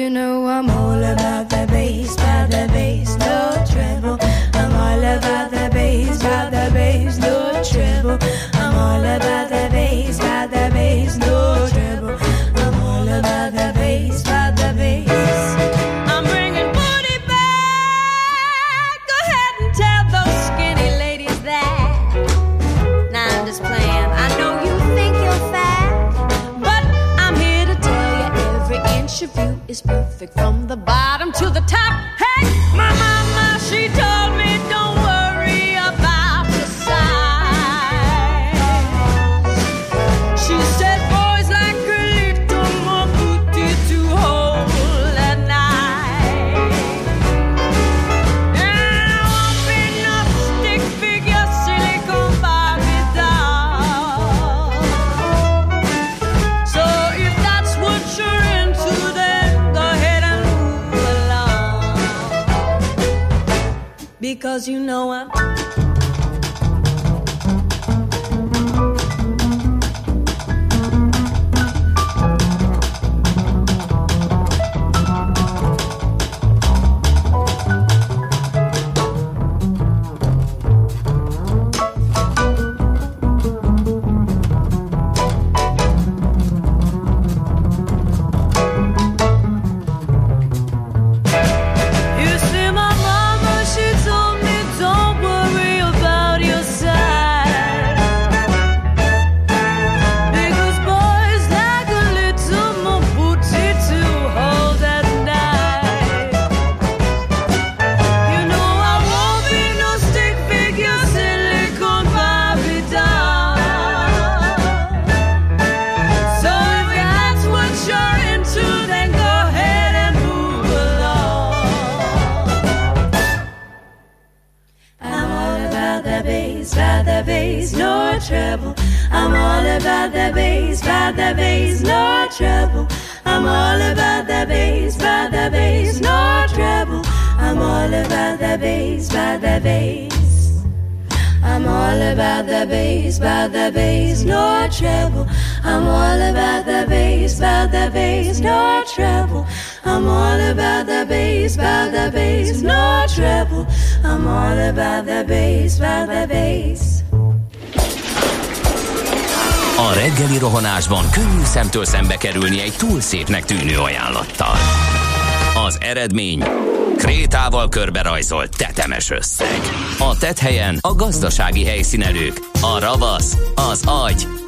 You know I'm all about the bass, about the bass, no treble. I'm all about the bass, about the bass, no treble. I'm all about is perfect from the bottom to the top. Hey, mama, because you know I'm. No trouble. I'm all about the bass, about the bass, no trouble. I'm all about the bass, about the bass. A reggeli rohanásban könnyű szemtől szembe kerülni egy túl szépnek tűnő ajánlattal. Az eredmény krétával körberajzolt tetemes összeg. A tethelyen a gazdasági helyszínelők, a ravasz, az agy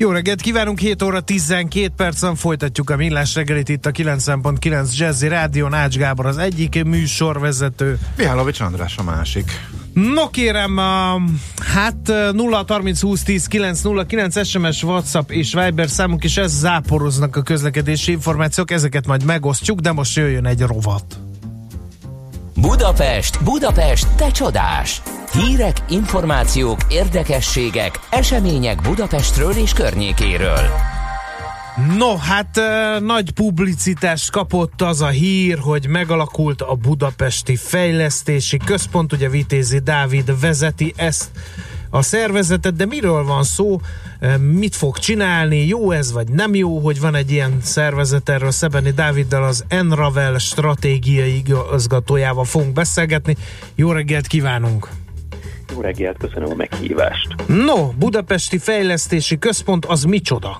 Jó reggelt kívánunk, 7 óra 12 percen folytatjuk a millás reggelit itt a 90.9 Jazzy Rádió, Ács Gábor az egyik műsorvezető. Mihálovics András a másik. No kérem, uh, hát uh, 0 30 20 10 9 0 9 SMS, WhatsApp és Viber számunk is ez záporoznak a közlekedési információk, ezeket majd megosztjuk, de most jöjjön egy rovat. Budapest, Budapest, te csodás! Hírek, információk, érdekességek, események Budapestről és környékéről. No, hát nagy publicitást kapott az a hír, hogy megalakult a Budapesti Fejlesztési Központ, ugye Vitézi Dávid vezeti ezt a szervezetet, de miről van szó, mit fog csinálni, jó ez vagy nem jó, hogy van egy ilyen szervezet, erről Szebeni Dáviddal az Enravel stratégiai igazgatójával fogunk beszélgetni. Jó reggelt kívánunk! Jó reggelt, köszönöm a meghívást. No, Budapesti Fejlesztési Központ az micsoda?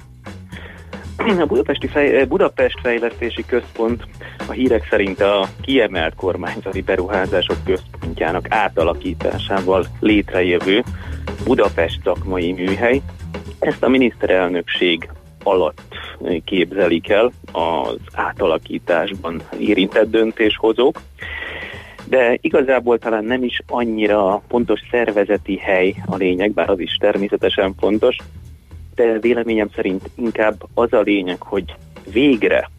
A Budapesti Fej- Budapest Fejlesztési Központ a hírek szerint a kiemelt kormányzati beruházások központjának átalakításával létrejövő Budapest szakmai műhely. Ezt a miniszterelnökség alatt képzelik el az átalakításban érintett döntéshozók de igazából talán nem is annyira pontos szervezeti hely a lényeg, bár az is természetesen fontos, de véleményem szerint inkább az a lényeg, hogy végre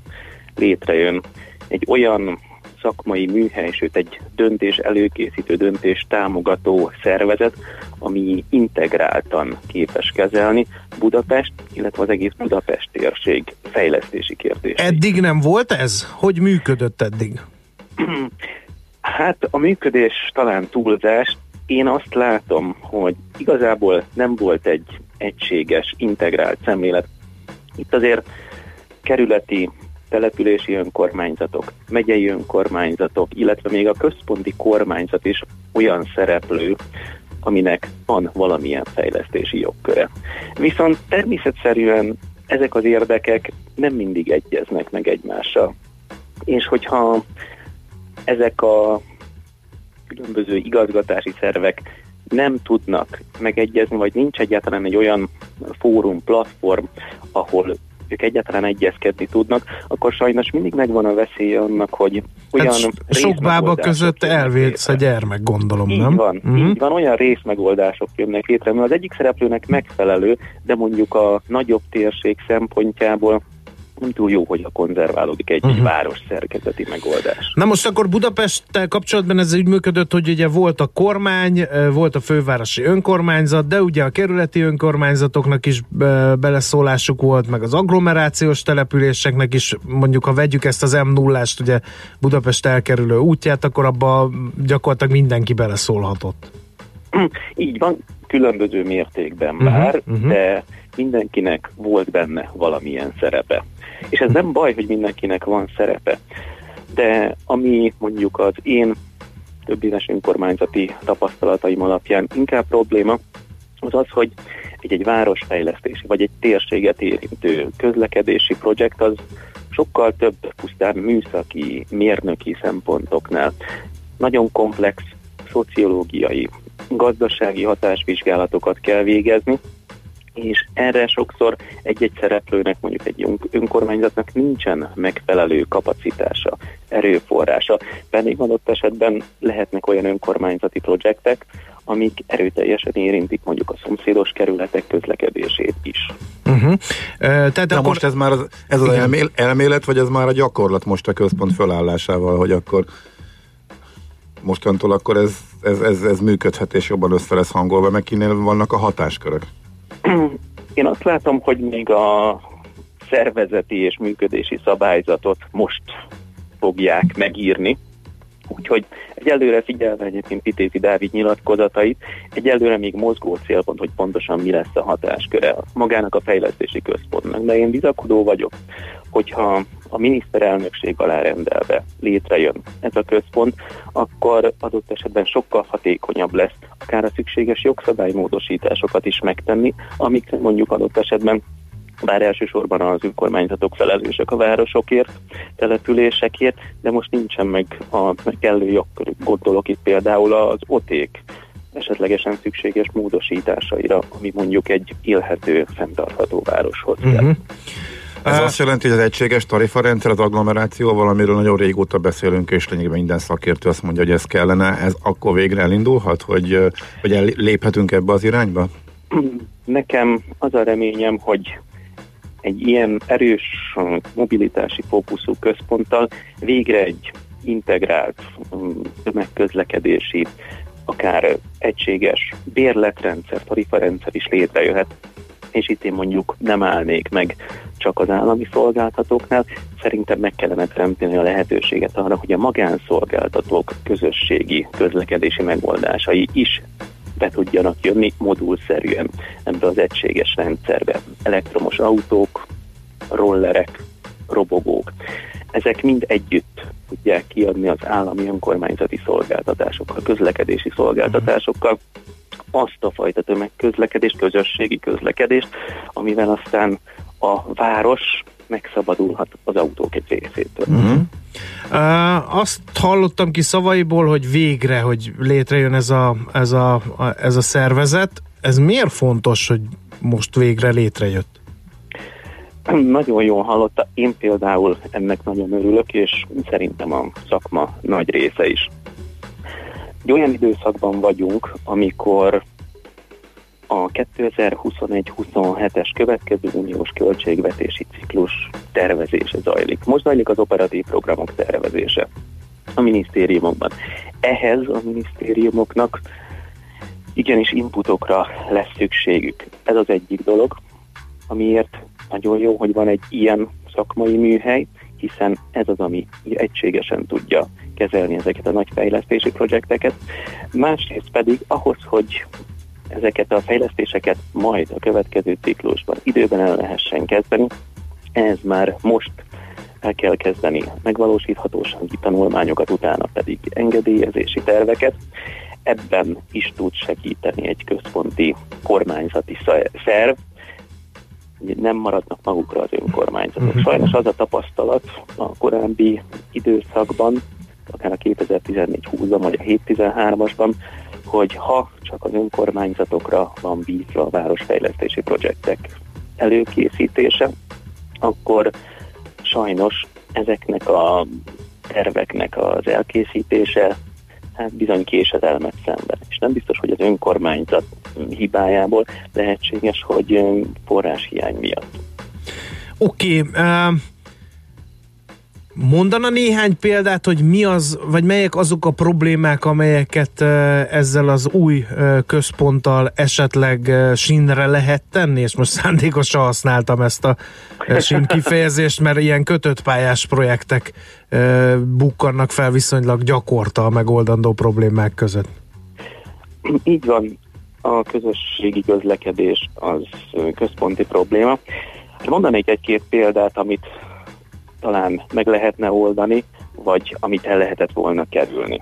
létrejön egy olyan szakmai műhely, sőt egy döntés előkészítő, döntés támogató szervezet, ami integráltan képes kezelni Budapest, illetve az egész Budapest térség fejlesztési kérdését. Eddig nem volt ez? Hogy működött eddig? Hát a működés talán túlzás. Én azt látom, hogy igazából nem volt egy egységes, integrált szemlélet. Itt azért kerületi, települési önkormányzatok, megyei önkormányzatok, illetve még a központi kormányzat is olyan szereplő, aminek van valamilyen fejlesztési jogköre. Viszont természetszerűen ezek az érdekek nem mindig egyeznek meg egymással. És hogyha ezek a különböző igazgatási szervek nem tudnak megegyezni, vagy nincs egyáltalán egy olyan fórum, platform, ahol ők egyáltalán egyezkedni tudnak, akkor sajnos mindig megvan a veszély annak, hogy olyan Hát sok bába között elvétsz a gyermek, gondolom, Így nem? van, Mhm. így van, olyan részmegoldások jönnek létre, ami az egyik szereplőnek megfelelő, de mondjuk a nagyobb térség szempontjából nem túl jó, hogy a konzerválódik egy, egy város szerkezeti megoldás. Na most akkor Budapesttel kapcsolatban ez úgy működött, hogy ugye volt a kormány, eh, volt a fővárosi önkormányzat, de ugye a kerületi önkormányzatoknak is eh, beleszólásuk volt, meg az agglomerációs településeknek is, mondjuk ha vegyük ezt az m 0 ugye Budapest elkerülő útját, akkor abba gyakorlatilag mindenki beleszólhatott. Így van, különböző mértékben már, mhm. de mindenkinek volt benne valamilyen szerepe. És ez nem baj, hogy mindenkinek van szerepe, de ami mondjuk az én több éves önkormányzati tapasztalataim alapján inkább probléma, az az, hogy egy-egy városfejlesztési vagy egy térséget érintő közlekedési projekt az sokkal több pusztán műszaki, mérnöki szempontoknál. Nagyon komplex szociológiai, gazdasági hatásvizsgálatokat kell végezni, és erre sokszor egy-egy szereplőnek, mondjuk egy ön- önkormányzatnak nincsen megfelelő kapacitása, erőforrása. Pedig adott esetben lehetnek olyan önkormányzati projektek, amik erőteljesen érintik mondjuk a szomszédos kerületek közlekedését is. Uh-huh. Tehát De akkor... most ez már az, ez az elmélet, vagy ez már a gyakorlat most a központ fölállásával, hogy akkor mostantól akkor ez, ez, ez, ez működhet és jobban össze lesz hangolva, meg kinél vannak a hatáskörök. Én azt látom, hogy még a szervezeti és működési szabályzatot most fogják megírni, úgyhogy egyelőre figyelve egyébként Pitéti Dávid nyilatkozatait, egyelőre még mozgó célpont, hogy pontosan mi lesz a hatásköre magának a fejlesztési központnak. De én bizakodó vagyok, hogyha a miniszterelnökség alá rendelve létrejön ez a központ, akkor adott esetben sokkal hatékonyabb lesz akár a szükséges jogszabálymódosításokat is megtenni, amik mondjuk adott esetben bár elsősorban az önkormányzatok felelősek a városokért, településekért, de most nincsen meg a kellő jogkörük. Gondolok itt például az oték esetlegesen szükséges módosításaira, ami mondjuk egy élhető, fenntartható városhoz. Uh-huh. Ez azt jelenti, hogy az egységes tarifarendszer, az agglomeráció, valamiről nagyon régóta beszélünk, és lényegében minden szakértő azt mondja, hogy ez kellene, ez akkor végre elindulhat, hogy, hogy léphetünk ebbe az irányba? Nekem az a reményem, hogy egy ilyen erős mobilitási fókuszú központtal végre egy integrált mm, tömegközlekedési, akár egységes bérletrendszer, tarifarendszer is létrejöhet, és itt én mondjuk nem állnék meg csak az állami szolgáltatóknál, szerintem meg kellene teremteni a lehetőséget arra, hogy a magánszolgáltatók közösségi közlekedési megoldásai is be tudjanak jönni modulszerűen ebbe az egységes rendszerbe. Elektromos autók, rollerek, robogók. Ezek mind együtt tudják kiadni az állami önkormányzati szolgáltatásokkal, közlekedési szolgáltatásokkal azt a fajta tömegközlekedést, közösségi közlekedést, amivel aztán a város megszabadulhat az autók egy részétől. Uh-huh. Uh, azt hallottam ki szavaiból, hogy végre, hogy létrejön ez a, ez a, a, ez a szervezet. Ez miért fontos, hogy most végre létrejött? Nagyon jól hallotta. Én például ennek nagyon örülök, és szerintem a szakma nagy része is. Egy olyan időszakban vagyunk, amikor a 2021-27-es következő uniós költségvetési ciklus tervezése zajlik. Most zajlik az operatív programok tervezése a minisztériumokban. Ehhez a minisztériumoknak igenis inputokra lesz szükségük. Ez az egyik dolog, amiért nagyon jó, hogy van egy ilyen szakmai műhely, hiszen ez az, ami egységesen tudja kezelni ezeket a nagy fejlesztési projekteket. Másrészt pedig ahhoz, hogy ezeket a fejlesztéseket majd a következő ciklusban időben el lehessen kezdeni, ez már most el kell kezdeni megvalósíthatósági tanulmányokat, utána pedig engedélyezési terveket. Ebben is tud segíteni egy központi kormányzati szerv, nem maradnak magukra az önkormányzatok. Sajnos az a tapasztalat a korábbi időszakban, akár a 2014-20-ban vagy a 7-13-asban, hogy ha csak az önkormányzatokra van bízva a városfejlesztési projektek előkészítése, akkor sajnos ezeknek a terveknek az elkészítése hát bizony késedelmet szenved. És nem biztos, hogy az önkormányzat hibájából lehetséges, hogy forráshiány miatt. Oké, okay, uh, mondana néhány példát, hogy mi az, vagy melyek azok a problémák, amelyeket ezzel az új központtal esetleg sínre lehet tenni, és most szándékosan használtam ezt a sín kifejezést, mert ilyen kötött pályás projektek bukkannak fel viszonylag gyakorta a megoldandó problémák között. Így van, a közösségi közlekedés az központi probléma. Mondanék egy-két példát, amit talán meg lehetne oldani, vagy amit el lehetett volna kerülni.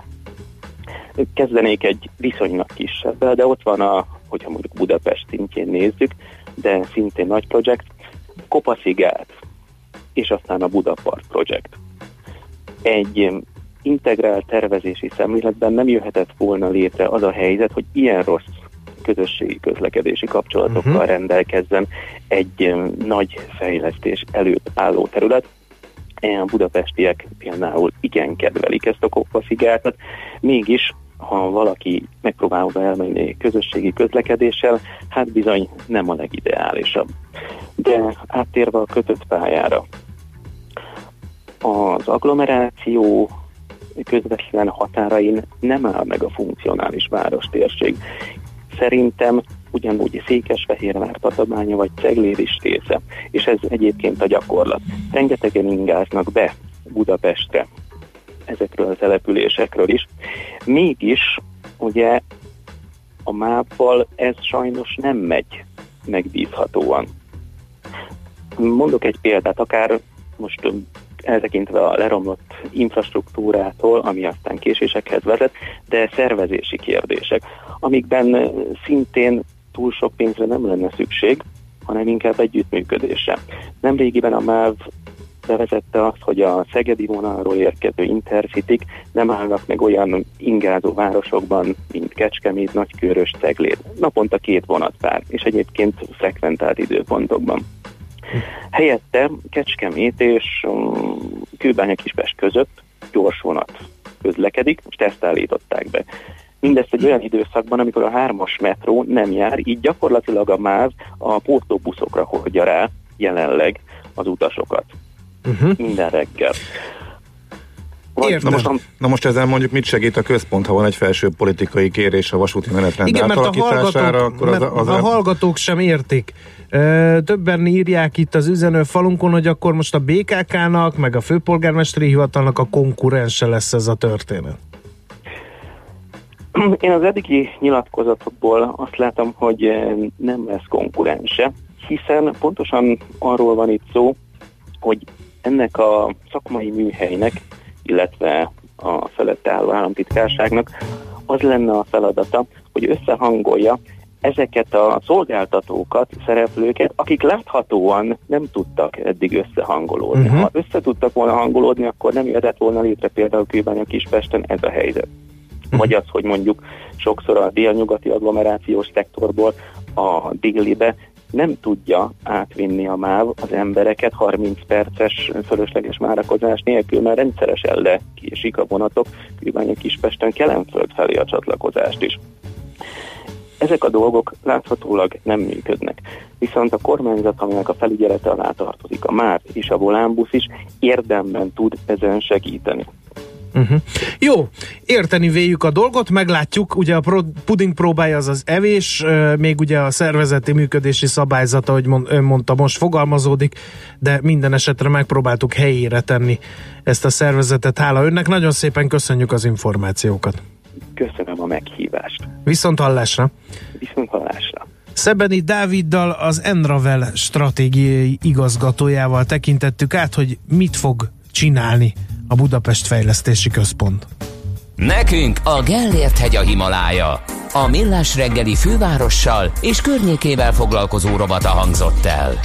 Kezdenék egy viszonylag kisebbel, de ott van a, hogyha mondjuk Budapest szintjén nézzük, de szintén nagy projekt, Kopaszigát, és aztán a Budapart projekt. Egy integrált tervezési szemléletben nem jöhetett volna létre az a helyzet, hogy ilyen rossz közösségi közlekedési kapcsolatokkal uh-huh. rendelkezzen egy nagy fejlesztés előtt álló terület. A budapestiek például igen kedvelik ezt a kopaszigátat, mégis ha valaki megpróbál elmenni közösségi közlekedéssel, hát bizony nem a legideálisabb. De áttérve a kötött pályára, az agglomeráció közvetlen határain nem áll meg a funkcionális várostérség. Szerintem ugyanúgy Székesfehérvár, Tatabánya vagy Cegléd is része, és ez egyébként a gyakorlat. Rengetegen ingáznak be Budapestre ezekről a településekről is. Mégis ugye a máppal ez sajnos nem megy megbízhatóan. Mondok egy példát, akár most eltekintve a leromlott infrastruktúrától, ami aztán késésekhez vezet, de szervezési kérdések, amikben szintén túl sok pénzre nem lenne szükség, hanem inkább együttműködésre. Nemrégiben a MÁV bevezette azt, hogy a Szegedi vonalról érkező intercity nem állnak meg olyan ingázó városokban, mint Kecskemét, Nagykörös, Ceglét. Naponta két vonatpár, és egyébként frekventált időpontokban. Helyette Kecskemét és um, Kőbánya Kispest között gyors vonat közlekedik, most ezt állították be. Mindezt egy olyan időszakban, amikor a hármas metró nem jár, így gyakorlatilag a MÁV a pótlóbuszokra hordja rá jelenleg az utasokat. Uh-huh. Minden reggel. Na most, na most ezzel mondjuk mit segít a központ, ha van egy felső politikai kérés a vasúti menetrend Igen, mert a hallgatók, akkor az, az a hallgatók sem értik. Többen írják itt az üzenő falunkon, hogy akkor most a BKK-nak, meg a főpolgármesteri hivatalnak a konkurense lesz ez a történet. Én az eddigi nyilatkozatokból azt látom, hogy nem lesz konkurense, hiszen pontosan arról van itt szó, hogy ennek a szakmai műhelynek illetve a felette álló államtitkárságnak az lenne a feladata, hogy összehangolja ezeket a szolgáltatókat, szereplőket, akik láthatóan nem tudtak eddig összehangolódni. Uh-huh. Ha össze tudtak volna hangolódni, akkor nem jöhetett volna létre például Kőbánya Kispesten ez a helyzet. Vagy az, hogy mondjuk sokszor a délnyugati agglomerációs szektorból a délibe nem tudja átvinni a MÁV az embereket 30 perces fölösleges várakozás nélkül, mert rendszeresen lekésik a vonatok, Kőbánya Kispesten Kelenföld felé a csatlakozást is. Ezek a dolgok láthatólag nem működnek. Viszont a kormányzat, aminek a felügyelete alá tartozik, a MÁV és a Volánbusz is érdemben tud ezen segíteni. Uh-huh. Jó, érteni véljük a dolgot, meglátjuk, ugye a pro- puding próbája az az evés, még ugye a szervezeti működési szabályzata, hogy mond, ön mondta, most fogalmazódik, de minden esetre megpróbáltuk helyére tenni ezt a szervezetet. Hála önnek, nagyon szépen köszönjük az információkat. Köszönöm a meghívást. Viszont hallásra. Viszont hallásra. Szebeni Dáviddal, az Enravel stratégiai igazgatójával tekintettük át, hogy mit fog csinálni a Budapest Fejlesztési Központ. Nekünk a Gellért hegy a Himalája. A Millás reggeli fővárossal és környékével foglalkozó robata hangzott el.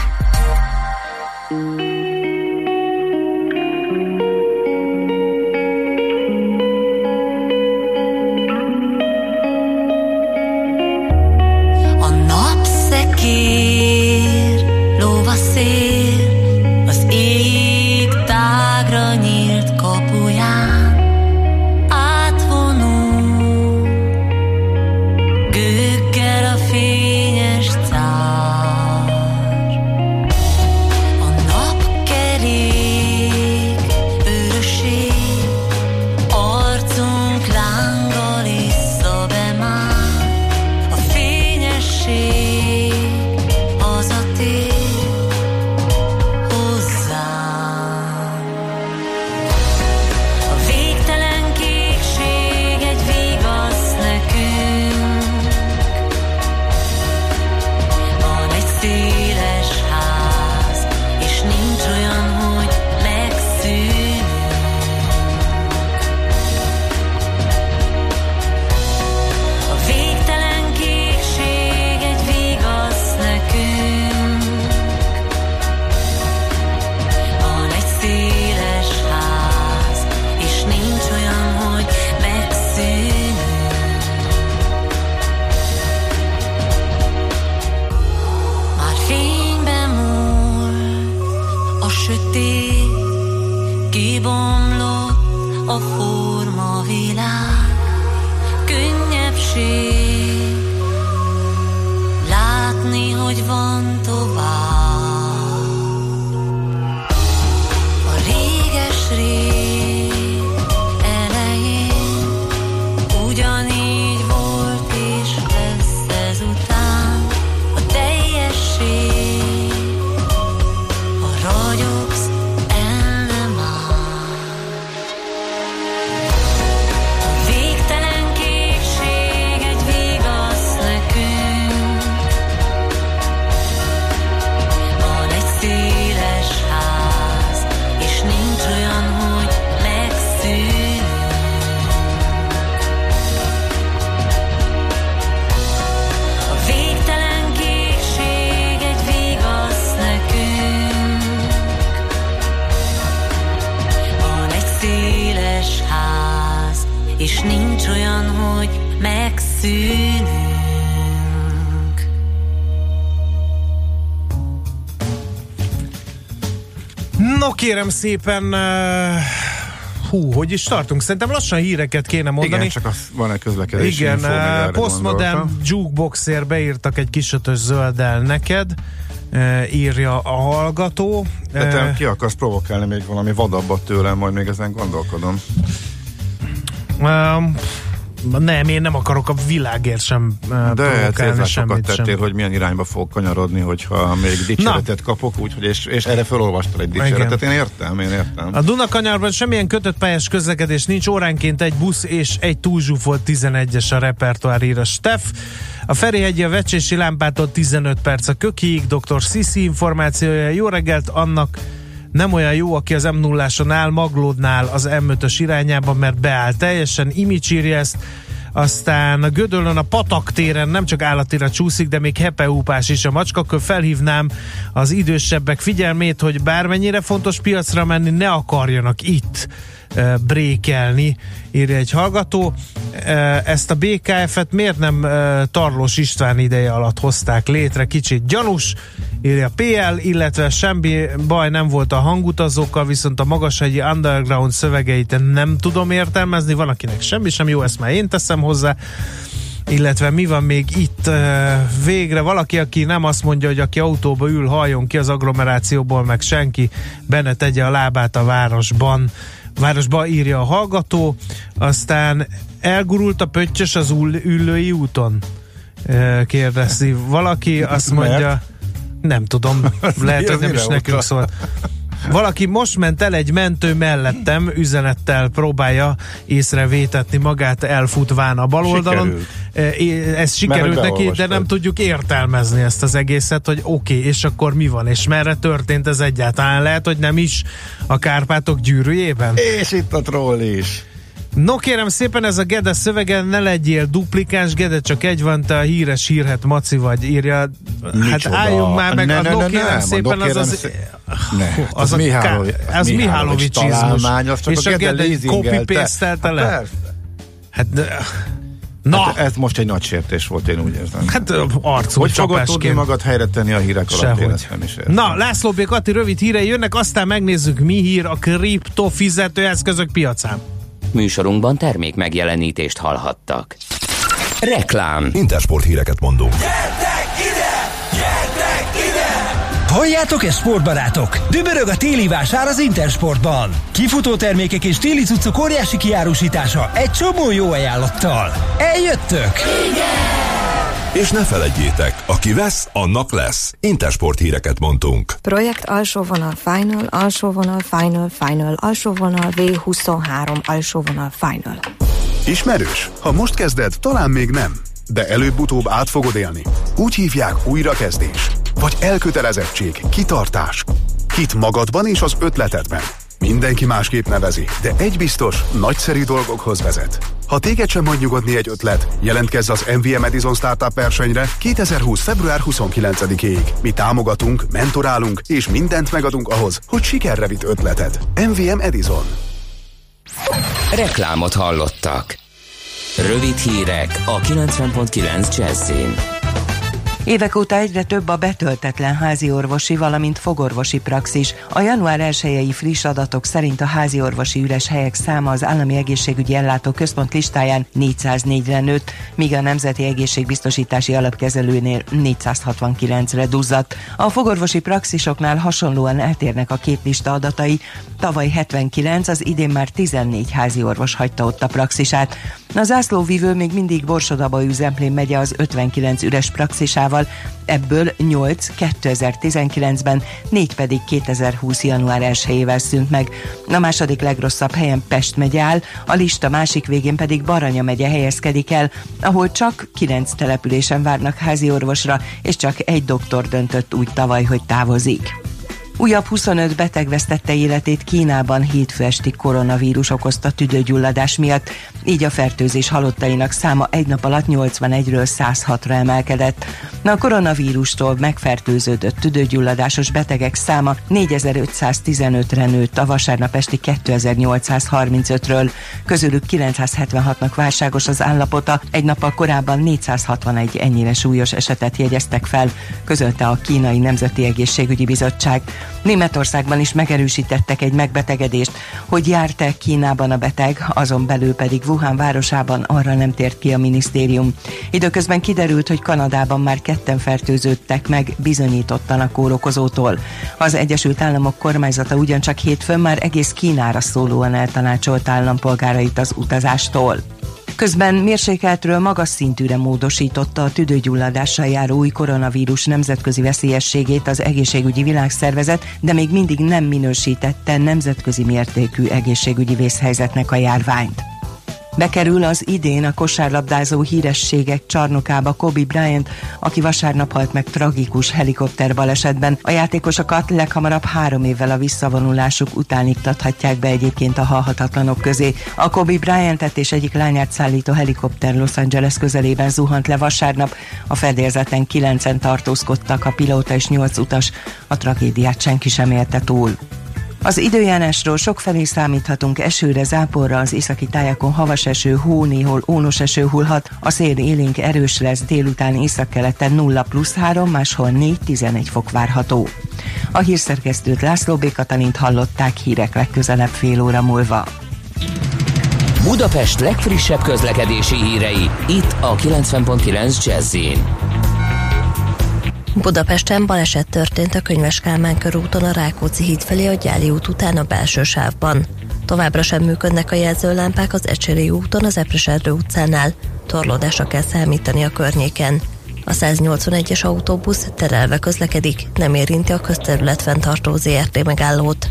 Szépen, hú, hogy is tartunk? Szerintem lassan híreket kéne mondani. Igen, csak az van egy közlekedési Igen, info, Postmodern. Jukeboxért beírtak egy kisötös zölddel neked, írja a hallgató. De te ki akarsz provokálni még valami vadabbat tőlem, majd még ezen gondolkodom. um, nem, én nem akarok a világért sem uh, De célzásokat semmit tettél, sem. hogy milyen irányba fog kanyarodni, hogyha még dicséretet kapok, úgyhogy és, és erre felolvastál egy dicséretet. Én értem, én értem. A Dunakanyarban semmilyen kötött pályás közlekedés nincs, óránként egy busz és egy túlzsúfolt 11-es a repertoár ír a Steff. A Ferihegyi a Vecsési lámpától 15 perc a Kökiig, dr. Sisi információja, jó reggelt annak nem olyan jó, aki az m 0 áll, Maglódnál az M5-ös irányába, mert beáll teljesen, Imics írja ezt, aztán a Gödöllön a Patak téren nem csak állatira csúszik, de még hepeúpás is a macskakör. Felhívnám az idősebbek figyelmét, hogy bármennyire fontos piacra menni, ne akarjanak itt brékelni, írja egy hallgató. Ezt a BKF-et miért nem Tarlós István ideje alatt hozták létre? Kicsit gyanús, írja PL, illetve semmi baj nem volt a hangutazókkal, viszont a magashegyi underground szövegeit nem tudom értelmezni, van akinek semmi sem jó, ezt már én teszem hozzá illetve mi van még itt végre valaki, aki nem azt mondja, hogy aki autóba ül, halljon ki az agglomerációból, meg senki benne tegye a lábát a városban. Városba írja a hallgató, aztán elgurult a pöttyös az ül- üllői úton? Kérdezi valaki, azt mondja, nem tudom, lehet, hogy nem is nekünk szól. Valaki most ment el egy mentő mellettem, üzenettel próbálja észrevétetni magát elfutván a bal oldalon. Sikerült. Ez sikerült neki, de nem tudjuk értelmezni ezt az egészet, hogy oké, okay, és akkor mi van, és merre történt ez egyáltalán? Lehet, hogy nem is a Kárpátok gyűrűjében? És itt a troll is. No kérem szépen, ez a Gede szövege, ne legyél duplikáns, Gede csak egy van, te a híres hírhet Maci vagy, írja. Hát Micsoda? álljunk már meg, Ne, a ne, no ne, kérem nem, a szépen, az az... Ne, hát az az ká- az csak És a Gede Gede leasingelte. copy-paste Hát le. Hát, de- na, Hát ez most egy nagy sértés volt, én úgy érzem. hát arcú hogy fogod tudni magad helyre tenni a hírek alatt? Én ezt nem is értem. Na, László B. Kati rövid hírei jönnek, aztán megnézzük, mi hír a kriptofizetőeszközök piacán. Műsorunkban termék megjelenítést hallhattak. Reklám. Intersport híreket mondunk. Halljátok ezt, sportbarátok? Dübörög a téli vásár az Intersportban. Kifutó termékek és téli cuccok óriási kiárusítása egy csomó jó ajánlattal. Eljöttök? És ne felejtjétek, aki vesz, annak lesz. Intersport híreket mondtunk. Projekt alsó vonal final, alsó vonal final, final, alsó vonal V23, alsó vonal final. Ismerős? Ha most kezded, talán még nem. De előbb-utóbb át fogod élni. Úgy hívják újrakezdés. Vagy elkötelezettség, kitartás. Hit magadban és az ötletedben. Mindenki másképp nevezi, de egy biztos, nagyszerű dolgokhoz vezet. Ha téged sem hagy nyugodni egy ötlet, jelentkezz az MVM Edison Startup versenyre 2020. február 29-ig. Mi támogatunk, mentorálunk és mindent megadunk ahhoz, hogy sikerre vitt ötleted. MVM Edison. Reklámot hallottak. Rövid hírek a 90.9 Jazzin. Évek óta egyre több a betöltetlen házi orvosi, valamint fogorvosi praxis. A január 1 friss adatok szerint a házi orvosi üres helyek száma az Állami Egészségügyi Ellátó Központ listáján 404-re nőtt, míg a Nemzeti Egészségbiztosítási Alapkezelőnél 469-re duzzadt. A fogorvosi praxisoknál hasonlóan eltérnek a két lista adatai. Tavaly 79, az idén már 14 házi orvos hagyta ott a praxisát. A zászlóvívő még mindig Borsodaba üzemplén megye az 59 üres praxisával, ebből 8 2019-ben, 4 pedig 2020. január 1-ével szűnt meg. A második legrosszabb helyen Pest megye áll, a lista másik végén pedig Baranya megye helyezkedik el, ahol csak 9 településen várnak házi orvosra, és csak egy doktor döntött úgy tavaly, hogy távozik. Újabb 25 beteg vesztette életét Kínában hétfő esti koronavírus okozta tüdőgyulladás miatt, így a fertőzés halottainak száma egy nap alatt 81-ről 106-ra emelkedett. A koronavírustól megfertőződött tüdőgyulladásos betegek száma 4515-re nőtt a vasárnap esti 2835-ről, közülük 976-nak válságos az állapota, egy nappal korábban 461 ennyire súlyos esetet jegyeztek fel, közölte a Kínai Nemzeti Egészségügyi Bizottság. Németországban is megerősítettek egy megbetegedést, hogy járt-e Kínában a beteg, azon belül pedig Wuhan városában arra nem tért ki a minisztérium. Időközben kiderült, hogy Kanadában már ketten fertőződtek meg bizonyítottan a kórokozótól. Az Egyesült Államok kormányzata ugyancsak hétfőn már egész Kínára szólóan eltanácsolt állampolgárait az utazástól. Közben mérsékeltről magas szintűre módosította a tüdőgyulladással járó új koronavírus nemzetközi veszélyességét az egészségügyi világszervezet, de még mindig nem minősítette nemzetközi mértékű egészségügyi vészhelyzetnek a járványt. Bekerül az idén a kosárlabdázó hírességek csarnokába Kobe Bryant, aki vasárnap halt meg tragikus helikopter balesetben. A játékosokat leghamarabb három évvel a visszavonulásuk után iktathatják be egyébként a halhatatlanok közé. A Kobe Bryantet és egyik lányát szállító helikopter Los Angeles közelében zuhant le vasárnap. A fedélzeten kilencen tartózkodtak, a pilóta és nyolc utas. A tragédiát senki sem érte túl. Az időjárásról sokfelé számíthatunk esőre, záporra, az északi tájakon havas eső, hó, néhol ónos eső hullhat, a szél élénk erős lesz, délután északkeleten 0 plusz 3, máshol 4-11 fok várható. A hírszerkesztőt László B. Hallották hírek legközelebb fél óra múlva. Budapest legfrissebb közlekedési hírei, itt a 90.9 jazz Budapesten baleset történt a Könyves Kálmán körúton a Rákóczi híd felé a Gyáli út után a belső sávban. Továbbra sem működnek a jelzőlámpák az Ecseri úton az Epreserdő utcánál. Torlódásra kell számítani a környéken. A 181-es autóbusz terelve közlekedik, nem érinti a közterület fenntartó ZRT megállót.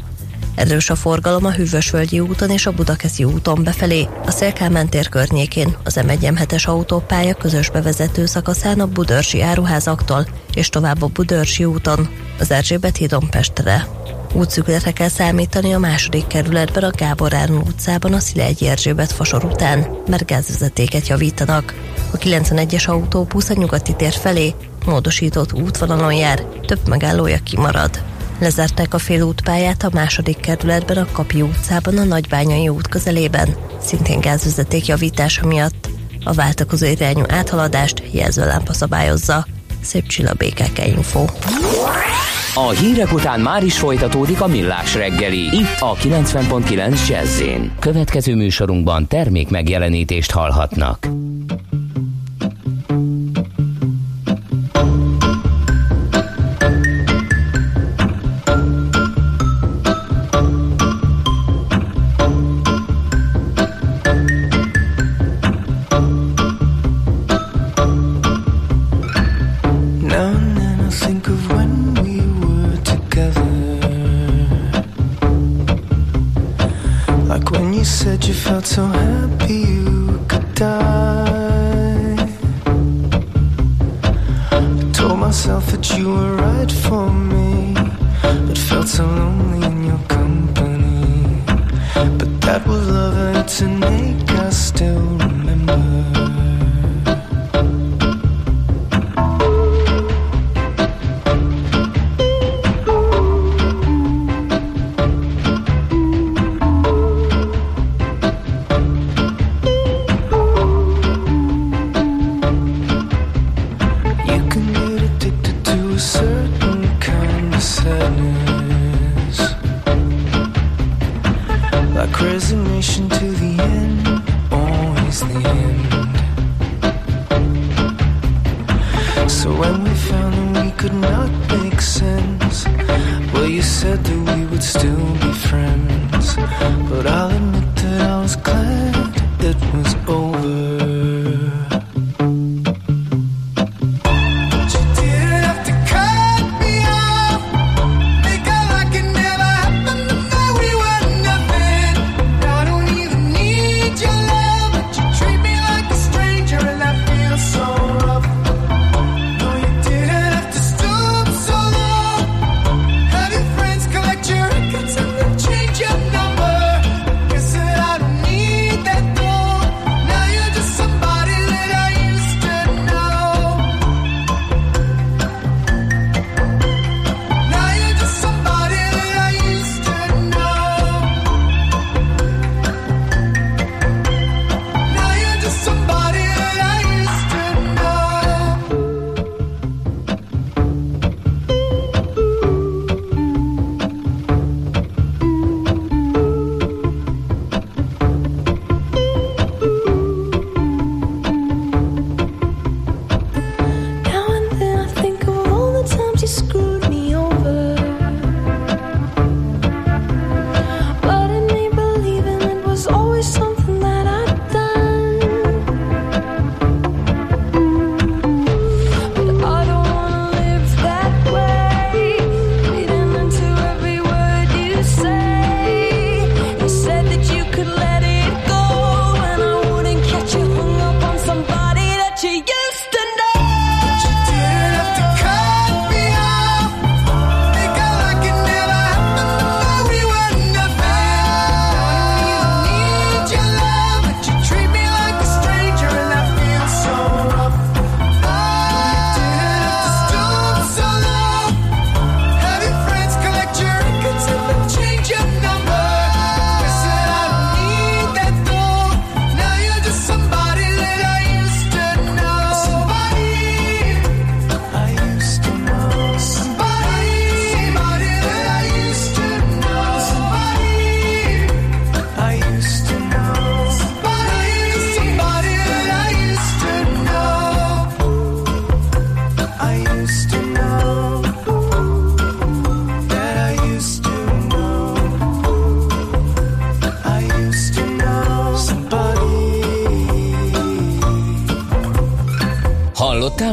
Erős a forgalom a Hűvösvölgyi úton és a Budakeszi úton befelé, a Szélkámán tér környékén, az m 1 es autópálya közös bevezető szakaszán a Budörsi áruházaktól és tovább a Budörsi úton, az Erzsébet hídon Pestre. Útszükletre kell számítani a második kerületben a Gábor Áron utcában a Szilágyi Erzsébet fasor után, mert gázvezetéket javítanak. A 91-es autóbusz a nyugati tér felé módosított útvonalon jár, több megállója kimarad. Lezárták a félútpályát a második kerületben a Kapi utcában a Nagybányai út közelében, szintén gázvezeték javítása miatt. A váltakozó irányú áthaladást jelzőlámpa szabályozza. Szép csilla BKK Info. A hírek után már is folytatódik a millás reggeli, itt a 90.9 jazz Következő műsorunkban termék megjelenítést hallhatnak.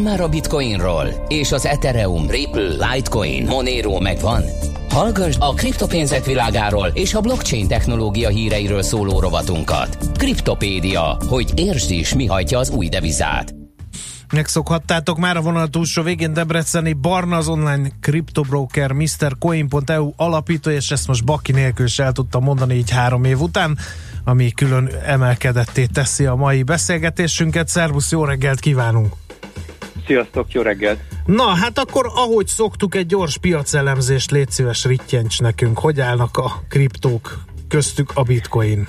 Már a Bitcoinról? És az Ethereum, Ripple, Litecoin, Monero megvan? Hallgass a kriptopénzek világáról és a blockchain technológia híreiről szóló rovatunkat. Kriptopédia, hogy értsd is, mi hajtja az új devizát. Megszokhattátok már a vonal túlsó végén Debreceni Barna az online kriptobroker MrCoin.eu alapító, és ezt most Baki nélkül is el tudtam mondani így három év után, ami külön emelkedetté teszi a mai beszélgetésünket. Szervusz, jó reggelt kívánunk! Sziasztok, jó reggelt! Na, hát akkor ahogy szoktuk, egy gyors piacelemzést légy szíves rittyencs nekünk. Hogy állnak a kriptók, köztük a bitcoin?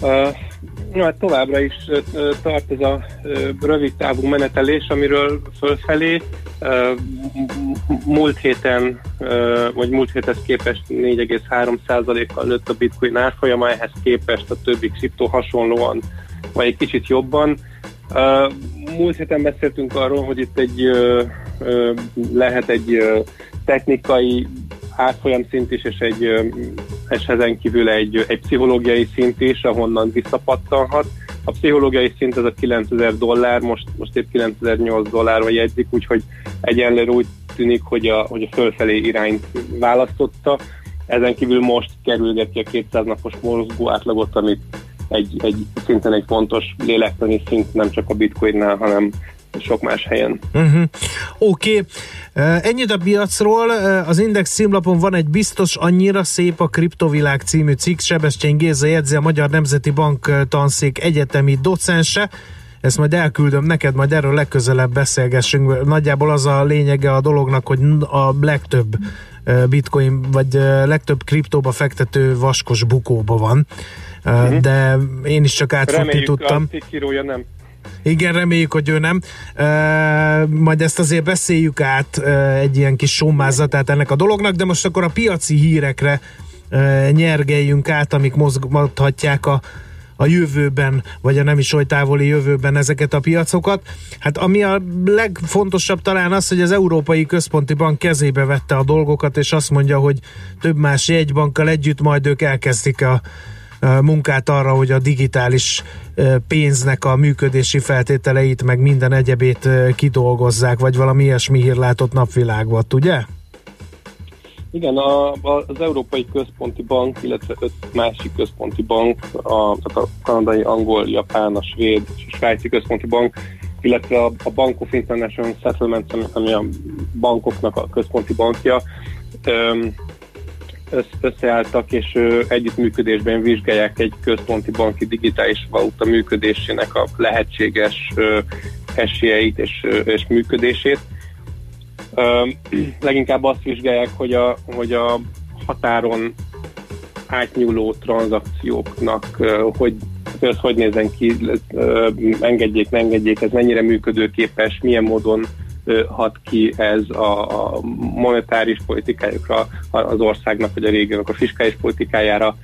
Uh, no, hát továbbra is uh, tart ez a uh, rövid távú menetelés, amiről fölfelé uh, múlt héten, uh, vagy múlt héthez képest 4,3%-kal nőtt a bitcoin árfolyama, ehhez képest a többi kriptó hasonlóan, vagy egy kicsit jobban. Múlt héten beszéltünk arról, hogy itt egy lehet egy technikai árfolyam szint is, és egy és ezen kívül egy, egy pszichológiai szint is, ahonnan visszapattanhat. A pszichológiai szint az a 9000 dollár, most, most épp 9008 dollárra jegyzik, úgyhogy egyenlőre úgy tűnik, hogy a, hogy a fölfelé irányt választotta. Ezen kívül most kerülgeti a 200 napos mozgó átlagot, amit egy, egy szinten egy fontos lélektani szint, nem csak a bitcoinnál, hanem sok más helyen. Uh-huh. Oké, okay. ennyit a piacról. Az Index címlapon van egy biztos annyira szép a Kriptovilág című cikk. Sebestyén Géza jegyzi a Magyar Nemzeti Bank tanszék egyetemi docense. Ezt majd elküldöm neked, majd erről legközelebb beszélgessünk. Nagyjából az a lényege a dolognak, hogy a legtöbb bitcoin, vagy legtöbb kriptóba fektető vaskos bukóba van. Uh-huh. De én is csak átfutni tudtam. Reméljük, nem. Igen, reméljük, hogy ő nem. Uh, majd ezt azért beszéljük át uh, egy ilyen kis sommázatát ennek a dolognak, de most akkor a piaci hírekre uh, nyergeljünk át, amik mozgathatják a, a jövőben, vagy a nem is oly távoli jövőben ezeket a piacokat. Hát ami a legfontosabb talán az, hogy az Európai Központi Bank kezébe vette a dolgokat, és azt mondja, hogy több más jegybankkal együtt majd ők elkezdik a munkát arra, hogy a digitális pénznek a működési feltételeit, meg minden egyebét kidolgozzák, vagy valami ilyesmi hír látott napvilágot, ugye? Igen, a, az Európai Központi Bank, illetve öt másik központi bank, a, a kanadai, angol, japán, a svéd és a svájci központi bank, illetve a, a Bank of International Settlements, ami a bankoknak a központi bankja, összeálltak, és együttműködésben vizsgálják egy központi banki digitális valuta működésének a lehetséges esélyeit és, és működését. Leginkább azt vizsgálják, hogy a, hogy a határon átnyúló tranzakcióknak hogy ez hogy nézen ki, engedjék, ne engedjék, ez mennyire működőképes, milyen módon hat ki ez a monetáris politikájukra, az országnak vagy a régiónak a fiskális politikájára.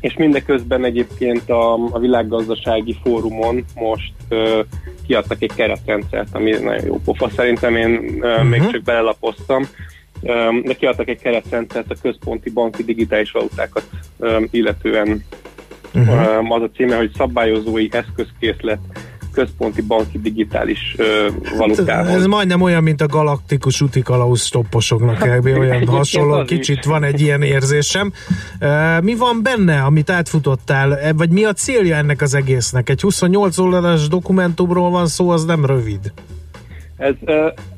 És mindeközben egyébként a, a világgazdasági fórumon most uh, kiadtak egy keretrendszert, ami nagyon jó pofa. Szerintem én uh, uh-huh. még csak belelapoztam, um, de kiadtak egy keretrendszert a központi banki digitális valutákat um, illetően. Uh-huh. Um, az a címe, hogy szabályozói eszközkészlet központi banki digitális valutához. Ez majdnem olyan, mint a galaktikus útikalauz stopposoknak kb. olyan hasonló, kicsit van egy ilyen érzésem. Mi van benne, amit átfutottál, E, vagy mi a célja ennek az egésznek? Egy 28 oldalas dokumentumról van szó, az nem rövid. Ez,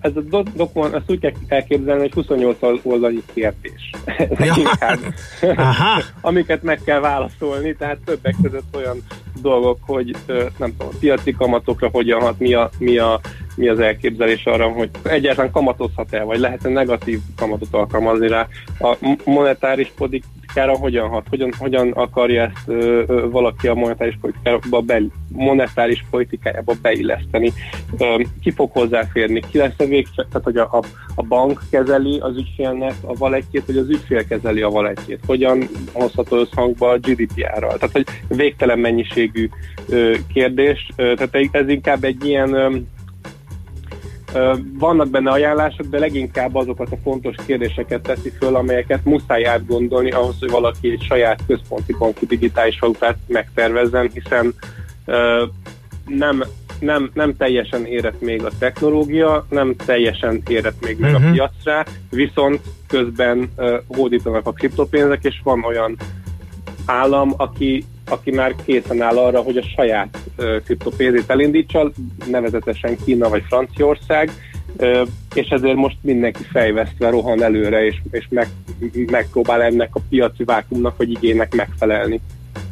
ez a do- dokument, ezt úgy kell elképzelni, hogy 28 oldali kérdés. Ja. Inkább. Aha. Amiket meg kell válaszolni, tehát többek között olyan dolgok, hogy nem tudom, a piaci kamatokra hogyan hat, mi, a, mi, a, mi az elképzelés arra, hogy egyáltalán kamatozhat-e, vagy lehet-e negatív kamatot alkalmazni rá. A monetáris politikára hogyan hat, hogyan, hogyan akarja ezt ö, ö, valaki a monetáris politikába be, monetáris politikájába beilleszteni. Ö, ki fog hozzáférni, ki lesz a végső, tehát hogy a, a, a bank kezeli az ügyfélnek a valetjét, vagy az ügyfél kezeli a valetjét. Hogyan hozható összhangba a GDPR-ral. Tehát, hogy végtelen mennyiségű ö, kérdés. Ö, tehát ez inkább egy ilyen Vannak benne ajánlások, de leginkább azokat a fontos kérdéseket teszi föl, amelyeket muszáj átgondolni ahhoz, hogy valaki egy saját központi banki digitális valutát megtervezzen, hiszen nem, nem, nem teljesen érett még a technológia, nem teljesen érett még meg Mhm. a piacra, viszont közben hódítanak a kriptopénzek, és van olyan állam, aki, aki már készen áll arra, hogy a saját kriptopénzét elindítsa, nevezetesen Kína vagy Franciaország, és ezért most mindenki fejvesztve rohan előre, és, és meg, megpróbál ennek a piaci vákumnak vagy igénynek megfelelni.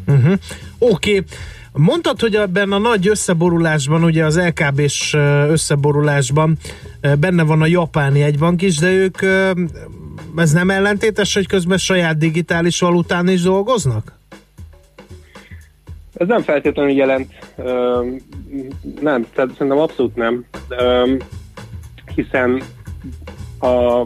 Uh-huh. Oké. Okay. Mondtad, hogy ebben a nagy összeborulásban, ugye az LKB-s összeborulásban benne van a japáni egybank is, de ők ez nem ellentétes, hogy közben saját digitális valután is dolgoznak? Ez nem feltétlenül jelent, nem, tehát szerintem abszolút nem, hiszen a,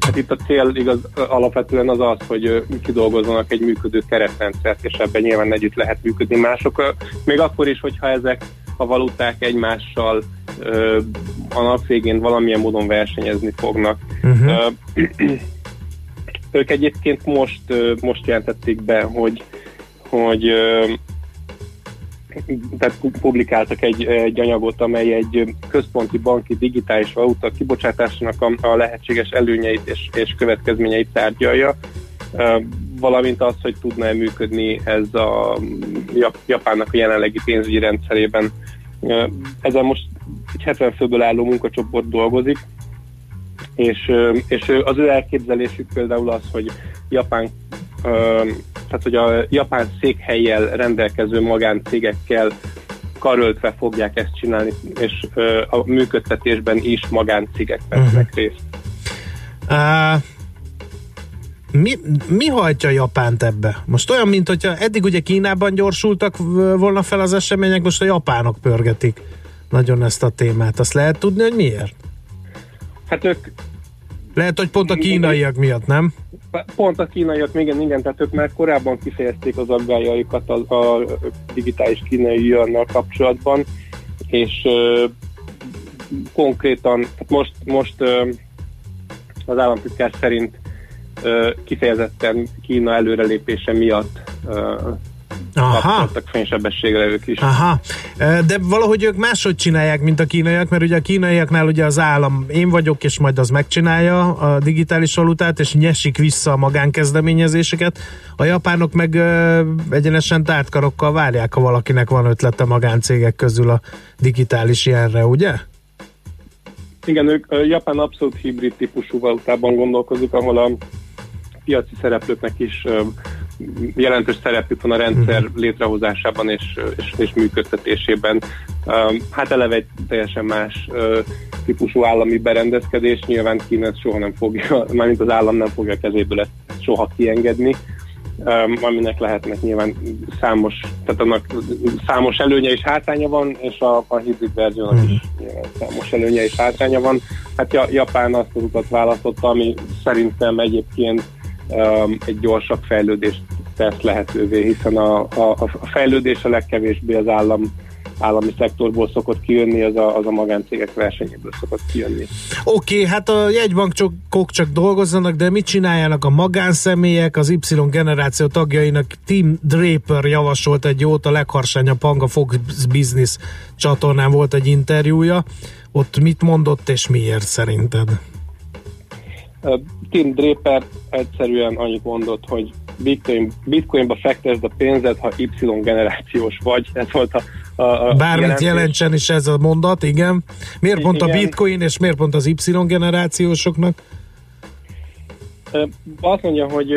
hát itt a cél igaz, alapvetően az az, hogy kidolgozzanak egy működő keretrendszert, és ebben nyilván együtt lehet működni mások. Még akkor is, hogyha ezek a valuták egymással ö, a nap végén valamilyen módon versenyezni fognak. Uh-huh. Ö, ők egyébként most, most jelentették be, hogy, hogy tehát pu- publikáltak egy, egy anyagot, amely egy központi banki digitális valuta kibocsátásának a, a lehetséges előnyeit és, és következményeit tárgyalja, valamint az, hogy tudna-e működni ez a Jap- Japánnak a jelenlegi pénzügyi rendszerében. Ezen most egy 70 főből álló munkacsoport dolgozik, és, és az ő elképzelésük például az, hogy Japán tehát hogy a japán székhelyjel rendelkező magáncégekkel karöltve fogják ezt csinálni, és a működtetésben is magáncégek vesznek részt. Uh, mi, mi hajtja Japánt ebbe? Most olyan, mint hogyha eddig ugye Kínában gyorsultak volna fel az események, most a japánok pörgetik nagyon ezt a témát. Azt lehet tudni, hogy miért? Hát ők Lehet, hogy pont a kínaiak miatt, nem? Pont a kínaiak, igen, igen, tehát ők már korábban kifejezték az aggájaikat a, a digitális kínai jönnel kapcsolatban, és ö, konkrétan, tehát most, most ö, az államtitkár szerint ö, kifejezetten Kína előrelépése miatt ö. Kapcsoltak fénysebességre ők is. Aha, de valahogy ők máshogy csinálják, mint a kínaiak, mert ugye a kínaiaknál ugye az állam én vagyok, és majd az megcsinálja a digitális valutát, és nyesik vissza a magánkezdeményezéseket. A japánok meg egyenesen tártkarokkal várják, ha valakinek van ötlete magáncégek közül a digitális ilyenre, ugye? Igen, ők Japán abszolút hibrid típusú valutában gondolkozik, ahol a piaci szereplőknek is jelentős szerepük van a rendszer létrehozásában és, és, és működtetésében. Hát eleve egy teljesen más típusú állami berendezkedés, nyilván Kína ezt soha nem fogja, mármint az állam nem fogja kezéből ezt soha kiengedni, aminek lehetnek nyilván számos, tehát annak számos előnye és hátránya van, és a, a hibrid verziónak is nyilván számos előnye és hátránya van. Hát ja, Japán azt az utat választotta, ami szerintem egyébként egy gyorsabb fejlődést tesz lehetővé, hiszen a, a, a fejlődés a legkevésbé az állam állami szektorból szokott kijönni, az a, az a magáncégek versenyéből szokott kijönni. Oké, okay, hát a jegybankok csak dolgozzanak, de mit csináljanak a magánszemélyek, az Y generáció tagjainak Tim Draper javasolt egy jót, a legharsányabb hang a Fox Business csatornán volt egy interjúja. Ott mit mondott és miért szerinted? Tim Draper egyszerűen annyit mondott, hogy Bitcoin, Bitcoinba fektesd a pénzed, ha Y generációs vagy. Ez volt a, a, a Bármit jelentés. jelentsen is ez a mondat, igen. Miért pont igen. a Bitcoin, és miért pont az Y generációsoknak? Azt mondja, hogy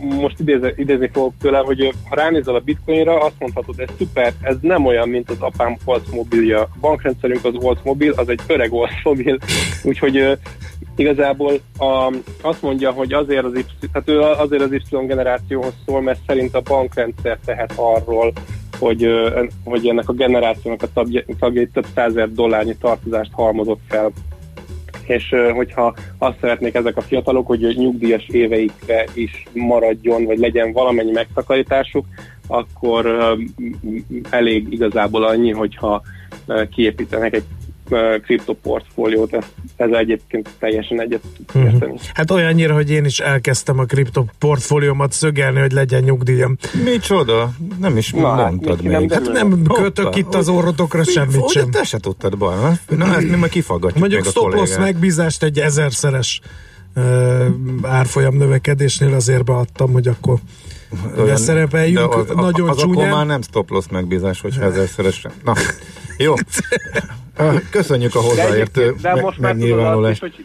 most idézni, idézni fogok tőle, hogy ha ránézel a bitcoinra, azt mondhatod, ez szuper, ez nem olyan, mint az apám Oldsmobile-ja. A bankrendszerünk az Oldsmobile, az egy öreg Oldsmobile, úgyhogy igazából a, azt mondja, hogy azért az, y, tehát ő azért az Y generációhoz szól, mert szerint a bankrendszer tehet arról, hogy, hogy ennek a generációnak a tagjai több százer dollárnyi tartozást halmozott fel. És hogyha azt szeretnék ezek a fiatalok, hogy nyugdíjas éveikre is maradjon, vagy legyen valamennyi megtakarításuk, akkor elég igazából annyi, hogyha kiépítenek egy kriptoportfóliót, ez, ez egyébként teljesen egyet uh-huh. Hát olyannyira, hogy én is elkezdtem a kriptoportfóliómat szögelni, hogy legyen nyugdíjam. Micsoda? Nem is Na, hát mondtad még. Nem hát nem kötök Hoppa, itt az orrotokra semmit sem. Te se tudtad baj. Na, ezt mi majd kifaggatjuk Mondjuk stop loss megbízást egy ezerszeres uh, árfolyam növekedésnél azért beadtam, hogy akkor olyan, szerepeljünk az, nagyon az csúnyán. akkor már nem stop loss megbízás, hogy ezerszeres. Na, jó. Köszönjük a hozzáértő de, de most már tudod is, hogy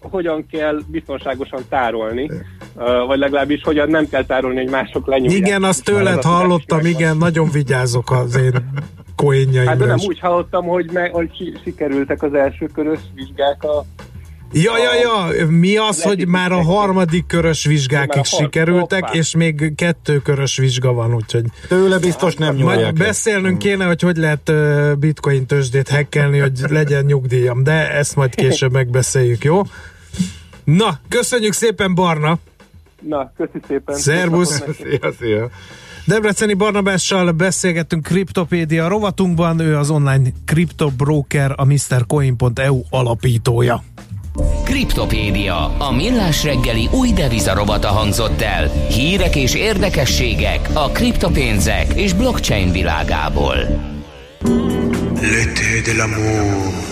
hogyan kell biztonságosan tárolni, vagy legalábbis hogyan nem kell tárolni, hogy mások lenyúlják. Igen, azt tőled hallottam, igen, nagyon vigyázok az én koénjaimra. Hát de nem úgy hallottam, hogy, me, hogy sikerültek az első körös vizsgák a Ja, ja, ja, mi az, hogy már a harmadik körös vizsgákig sikerültek, és még kettő körös vizsga van, úgyhogy... Tőle biztos nem nyúlják. Majd beszélnünk kéne, hogy hogy lehet bitcoin tőzsdét hackelni, hogy legyen nyugdíjam, de ezt majd később megbeszéljük, jó? Na, köszönjük szépen, Barna! Na, köszi szépen! Szervusz! Szia, szia! Debreceni Barnabással beszélgettünk Kriptopédia rovatunkban, ő az online kriptobroker, a MrCoin.eu alapítója. Kriptopédia, a millás reggeli új devizarobata hangzott el. Hírek és érdekességek a kriptopénzek és blockchain világából. L'été de l'amour.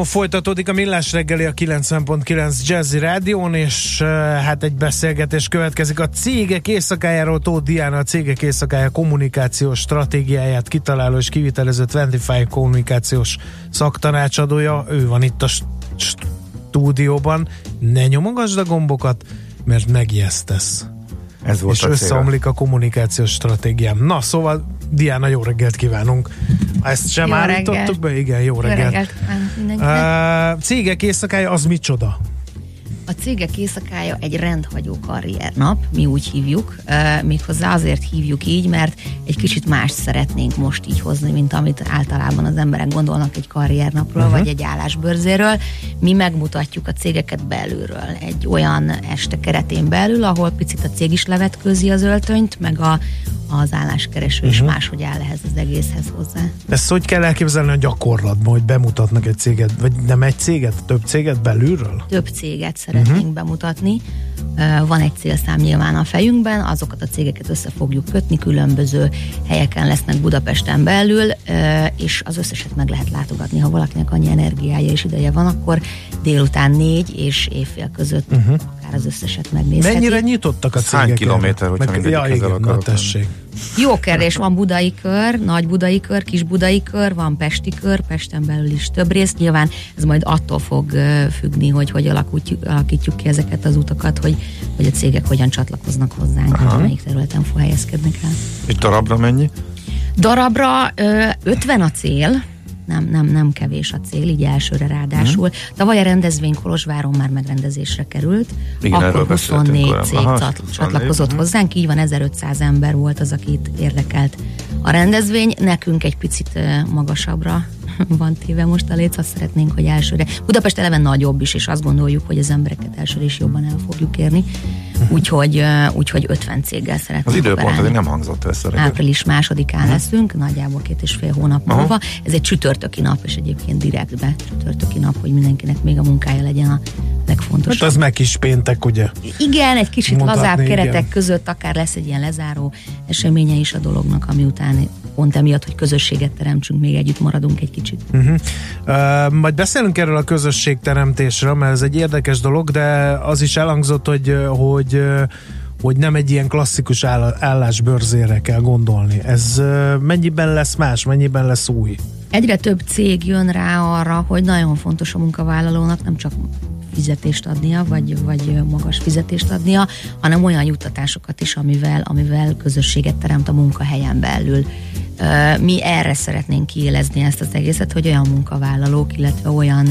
No, folytatódik a Millás reggeli a 90.9 Jazzy Rádión, és hát egy beszélgetés következik a cégek éjszakájáról. Tóth Diana a cégek éjszakája kommunikációs stratégiáját kitaláló és kivitelező 25 kommunikációs szaktanácsadója. Ő van itt a st- stúdióban. Ne nyomogasd a gombokat, mert megijesztesz. Ez volt és a összeomlik a kommunikációs stratégiám. Na, szóval Diana, jó reggelt kívánunk. Ezt sem Jó állítottuk reggelt. be? Igen, jó Jó reggelt. reggelt kívánok mindenkinek. Uh, cégek éjszakája az micsoda? A cégek éjszakája egy rendhagyó karriernap, mi úgy hívjuk, uh, méghozzá azért hívjuk így, mert egy kicsit más szeretnénk most így hozni, mint amit általában az emberek gondolnak egy karriernapról, Mhm. uh-huh. vagy egy állásbőrzéről. Mi megmutatjuk a cégeket belülről, egy olyan este keretén belül, ahol picit a cég is levetkőzi az öltönyt, meg a, az álláskereső is Mhm. máshogy áll ehhez az egészhez hozzá. Ezt hogy kell elképzelni a gyakorlatban, hogy bemutatnak egy céget, vagy nem egy céget, több céget belülről? több céget szeretnénk uh-huh. bemutatni. Van egy célszám nyilván a fejünkben, azokat a cégeket össze fogjuk kötni, különböző helyeken lesznek Budapesten belül, és az összeset meg lehet látogatni. Ha valakinek annyi energiája és ideje van, akkor délután négy és évfél között Uh-huh. Akár az összeset megnézheti. Mennyire nyitottak a Ez hány cégek? kilométer, hogyha Meg, ja, igen, na tessék. Jó kérdés, van budai kör, nagy budai kör, kis budai kör, van pesti kör, Pesten belül is több rész. Nyilván ez majd attól fog függni, hogy hogy alakítjuk, alakítjuk ki ezeket az utakat, hogy, hogy a cégek hogyan csatlakoznak hozzánk, Aha. hogy melyik területen fog helyezkednek el. És darabra mennyi? Darabra ö, 50 a cél, nem, nem, nem kevés a cél, így elsőre ráadásul. Mhm. Tavaly a rendezvény Kolozsváron már megrendezésre került, Igen, akkor beszéltünk 24 korábban. cég Aha, csat- 24, csatlakozott mhm. hozzánk, így van 1500 ember volt az, akit érdekelt a rendezvény. Nekünk egy picit magasabbra van téve most a léc, azt szeretnénk, hogy elsőre. Budapest eleve nagyobb is, és azt gondoljuk, hogy az embereket elsőre is jobban el fogjuk érni. Úgyhogy, úgyhogy 50 céggel szeretnénk Az időpont azért nem hangzott el szerintem. Április másodikán leszünk, nagyjából két és fél hónap múlva. Ez egy csütörtöki nap, és egyébként direktbe csütörtöki nap, hogy mindenkinek még a munkája legyen a legfontosabb. Hát az meg is péntek, ugye? Igen, egy kicsit Mondhatni, lazább igen. keretek között akár lesz egy ilyen lezáró eseménye is a dolognak, ami után pont emiatt, hogy közösséget teremtsünk, még együtt maradunk egy kicsit. Uh-huh. Uh, majd beszélünk erről a közösségteremtésről, mert ez egy érdekes dolog, de az is elhangzott, hogy, hogy hogy nem egy ilyen klasszikus áll- állásbőrzére kell gondolni. Ez mennyiben lesz más, mennyiben lesz új? Egyre több cég jön rá arra, hogy nagyon fontos a munkavállalónak nem csak fizetést adnia, vagy, vagy magas fizetést adnia, hanem olyan juttatásokat is, amivel, amivel közösséget teremt a munkahelyen belül. Mi erre szeretnénk kiélezni ezt az egészet, hogy olyan munkavállalók, illetve olyan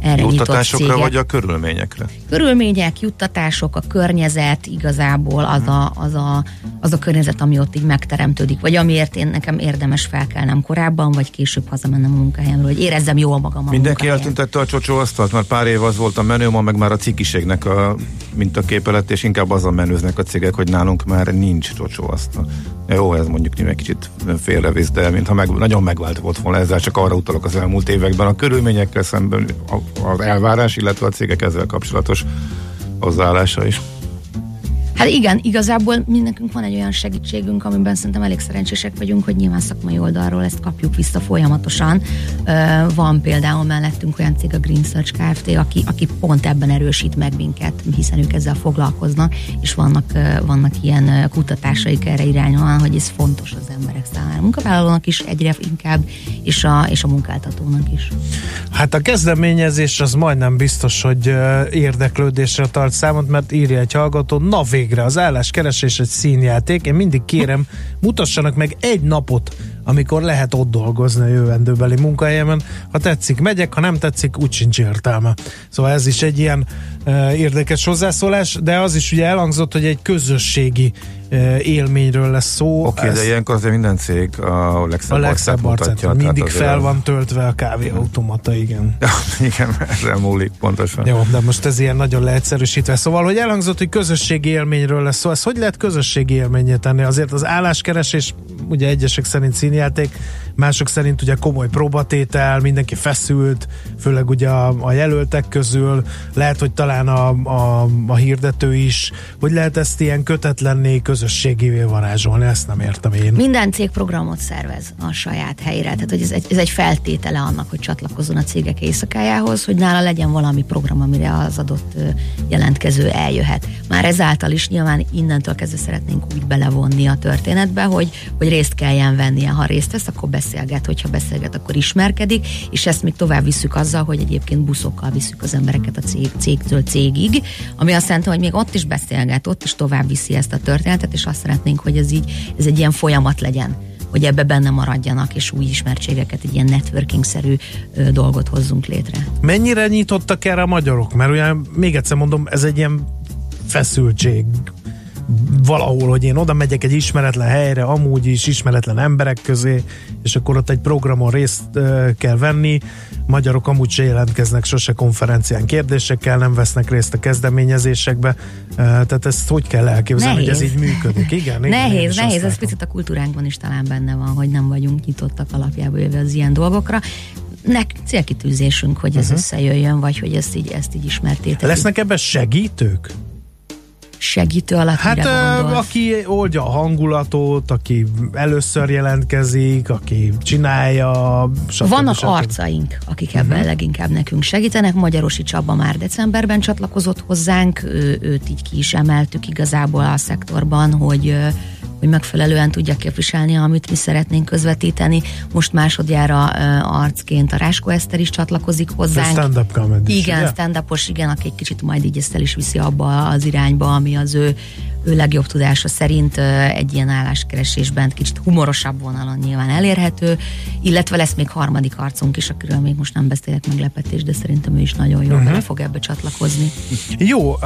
erre nyitott cégek, vagy a körülményekre? körülmények, juttatások, a környezet igazából az a, az, a, az a környezet, ami ott így megteremtődik, vagy amiért én nekem érdemes felkelnem korábban, vagy később hazamennem a munkahelyemről, hogy érezzem jól magam a Mindenki eltüntette a csocsóasztalt, mert pár év az volt a menő, ma meg már a cikiségnek a mintaképe lett, és inkább azzal menőznek a cégek, hogy nálunk már nincs csocsóasztal. Jó, ez mondjuk egy kicsit félrevisz, de mintha meg, nagyon megvált volt volna ezzel, csak arra utalok az elmúlt években a körülményekkel szemben az elvárás, illetve a cégek ezzel kapcsolatos hozzáállása is. Hát igen, igazából mi nekünk van egy olyan segítségünk, amiben szerintem elég szerencsések vagyunk, hogy nyilván szakmai oldalról ezt kapjuk vissza folyamatosan. Van például mellettünk olyan cég, a Green Search Kft., aki, aki pont ebben erősít meg minket, hiszen ők ezzel foglalkoznak, és vannak, vannak ilyen kutatásaik erre irányulóan, hogy ez fontos az emberek számára. A munkavállalónak is egyre inkább, és a, és a munkáltatónak is. Hát a kezdeményezés az majdnem biztos, hogy érdeklődésre tart számot, mert írja egy hallgató, na végre, az álláskeresés egy színjáték, én mindig kérem, mutassanak meg egy napot, amikor lehet ott dolgozni a jövendőbeli munkahelyemen. Ha tetszik, megyek, ha nem tetszik, úgy sincs értelme. Szóval ez is egy ilyen ö, érdekes hozzászólás, de az is ugye elhangzott, hogy egy közösségi élményről lesz szó. Oké, okay, de Ez- ilyenkor azért minden cég a legszebb, a legszebb arcát mutatja. Mindig fel az- van töltve a kávéautomata, igen. Igen, ezzel múlik pontosan. Jó, de most ez ilyen nagyon leegyszerűsítve. Szóval, hogy elhangzott, hogy közösségi élményről lesz szó, ez hogy lehet közösségi élményét tenni? Azért az álláskeresés, ugye egyesek szerint színjáték, mások szerint ugye komoly próbatétel, mindenki feszült, főleg ugye a, a jelöltek közül, lehet, hogy talán a, a, a hirdető is, hogy lehet ezt ilyen kötetlenné, közösségévé varázsolni, ezt nem értem én. Minden cég programot szervez a saját helyére, tehát hogy ez egy, ez egy feltétele annak, hogy csatlakozzon a cégek éjszakájához, hogy nála legyen valami program, amire az adott jelentkező eljöhet. Már ezáltal is nyilván innentől kezdve szeretnénk úgy belevonni a történetbe, hogy, hogy részt kelljen vennie. Ha részt vesz, akkor beszélget, hogyha beszélget, akkor ismerkedik, és ezt még tovább visszük azzal, hogy egyébként buszokkal visszük az embereket a cég, cégtől cégig, ami azt jelenti, hogy még ott is beszélget, ott is tovább viszi ezt a történetet, és azt szeretnénk, hogy ez így, ez egy ilyen folyamat legyen hogy ebbe benne maradjanak, és új ismertségeket, egy ilyen networking-szerű ö, dolgot hozzunk létre. Mennyire nyitottak erre a magyarok? Mert ugye még egyszer mondom, ez egy ilyen feszültség valahol, hogy én oda megyek egy ismeretlen helyre, amúgy is ismeretlen emberek közé, és akkor ott egy programon részt ö, kell venni. Magyarok amúgy se jelentkeznek sose konferencián kérdésekkel, nem vesznek részt a kezdeményezésekbe. Ö, tehát ezt hogy kell elképzelni, Nehéz. hogy ez így működik? Igen, igen, nehéz, nehéz, ez picit a kultúránkban is talán benne van, hogy nem vagyunk nyitottak alapjából jöve az ilyen dolgokra. Nek célkitűzésünk, hogy ez Mhm. összejöjjön, vagy hogy ezt így, ezt így ismertétek. Lesznek ebben segítők? Segítő alatt Hát ö, aki oldja a hangulatot, aki először jelentkezik, aki csinálja, stb. Vannak stb. Mhm. arcaink, akik ebben uh-huh. leginkább nekünk segítenek. Magyarosi Csaba már decemberben csatlakozott hozzánk, ő, őt így ki is emeltük igazából a szektorban, hogy hogy megfelelően tudja képviselni, amit mi szeretnénk közvetíteni. Most másodjára ö, arcként a Ráskó Eszter is csatlakozik hozzánk. stand-up comedy. Igen, stand-upos, igen, aki egy kicsit majd így ezt el is viszi abba az irányba, ami az ő, ő legjobb tudása szerint egy ilyen álláskeresésben kicsit humorosabb vonalon nyilván elérhető, illetve lesz még harmadik arcunk is, akiről még most nem beszélek meglepetés, de szerintem ő is nagyon jól Mhm. uh-huh. bele fog ebbe csatlakozni. Jó,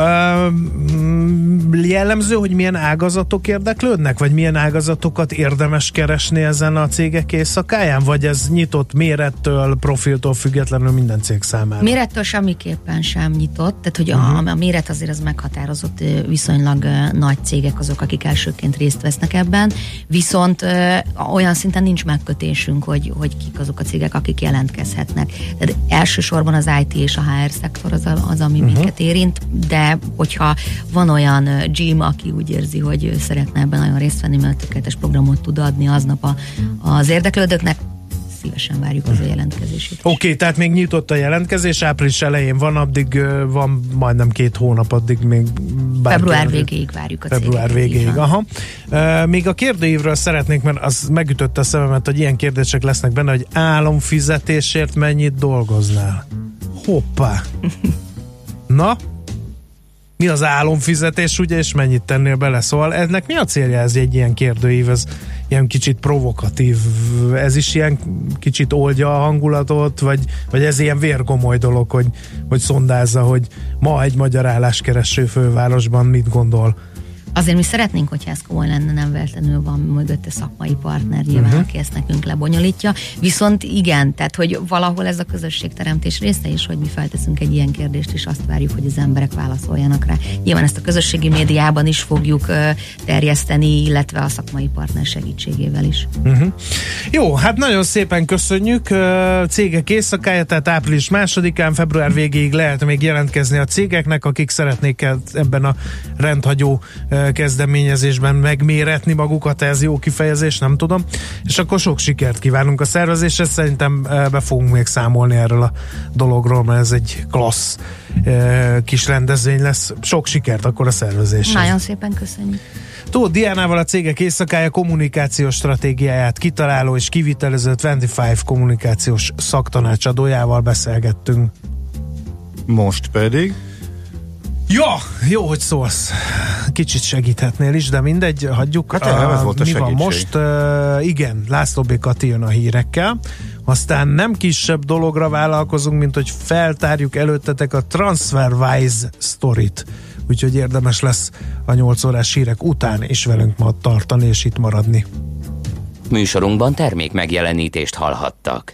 mm, jellemző, hogy milyen ágazatok érdeklődnek, vagy milyen ágazatokat érdemes keresni ezen a cégek éjszakáján, vagy ez nyitott mérettől, profiltól függetlenül minden cég számára? Mérettől semmiképpen sem nyitott, tehát hogy Mhm. uh-huh. a, a méret azért az meghatározott viszonylag nagy cégek azok, akik elsőként részt vesznek ebben, viszont ö, olyan szinten nincs megkötésünk, hogy, hogy kik azok a cégek, akik jelentkezhetnek. Tehát elsősorban az IT és a HR szektor az, a- az ami uh-huh. minket érint, de hogyha van olyan GM, aki úgy érzi, hogy szeretne ebben nagyon részt venni, mert tökéletes programot tud adni aznap a, az érdeklődőknek, szívesen várjuk az a jelentkezését. Oké, okay, tehát még nyitott a jelentkezés, április elején van, addig van majdnem két hónap, addig még Február végéig várjuk a Február cégeket, így végéig, aha. Még a kérdőívről szeretnék, mert az megütötte a szememet, hogy ilyen kérdések lesznek benne, hogy álomfizetésért mennyit dolgoznál? Hoppá! Na, mi az álomfizetés, ugye, és mennyit tennél bele? Szóval ennek mi a célja ez egy ilyen kérdőív? Ez ilyen kicsit provokatív. Ez is ilyen kicsit oldja a hangulatot, vagy, vagy ez ilyen vérgomoly dolog, hogy, hogy szondázza, hogy ma egy magyar álláskereső fővárosban mit gondol Azért mi szeretnénk, hogyha ez komoly lenne, nem véletlenül van mögötte szakmai partner, nyilván, uh-huh. aki ezt nekünk lebonyolítja. Viszont igen, tehát hogy valahol ez a közösségteremtés része is, hogy mi felteszünk egy ilyen kérdést, és azt várjuk, hogy az emberek válaszoljanak rá. Nyilván ezt a közösségi médiában is fogjuk ö, terjeszteni, illetve a szakmai partner segítségével is. Uh-huh. Jó, hát nagyon szépen köszönjük. Ö, Cégek éjszakája, tehát április másodikán, február végéig lehet még jelentkezni a cégeknek, akik szeretnék ebben a rendhagyó ö, kezdeményezésben megméretni magukat, ez jó kifejezés, nem tudom. És akkor sok sikert kívánunk a szervezéshez, szerintem ö, be fogunk még számolni erről a dologról, mert ez egy klassz ö, kis rendezvény lesz. Sok sikert akkor a szervezéshez. Nagyon szépen köszönjük. Tóth Diánával a cégek éjszakája kommunikációs stratégiáját kitaláló és kivitelező 25 kommunikációs szaktanácsadójával beszélgettünk. Most pedig Ja, jó, hogy szólsz. Kicsit segíthetnél is, de mindegy, hagyjuk. Hát el, ez volt a Mi van segítség. most? Uh, igen, László B. Kati jön a hírekkel. Aztán nem kisebb dologra vállalkozunk, mint hogy feltárjuk előttetek a TransferWise sztorit. Úgyhogy érdemes lesz a 8 órás hírek után is velünk ma tartani és itt maradni. Műsorunkban termék megjelenítést hallhattak.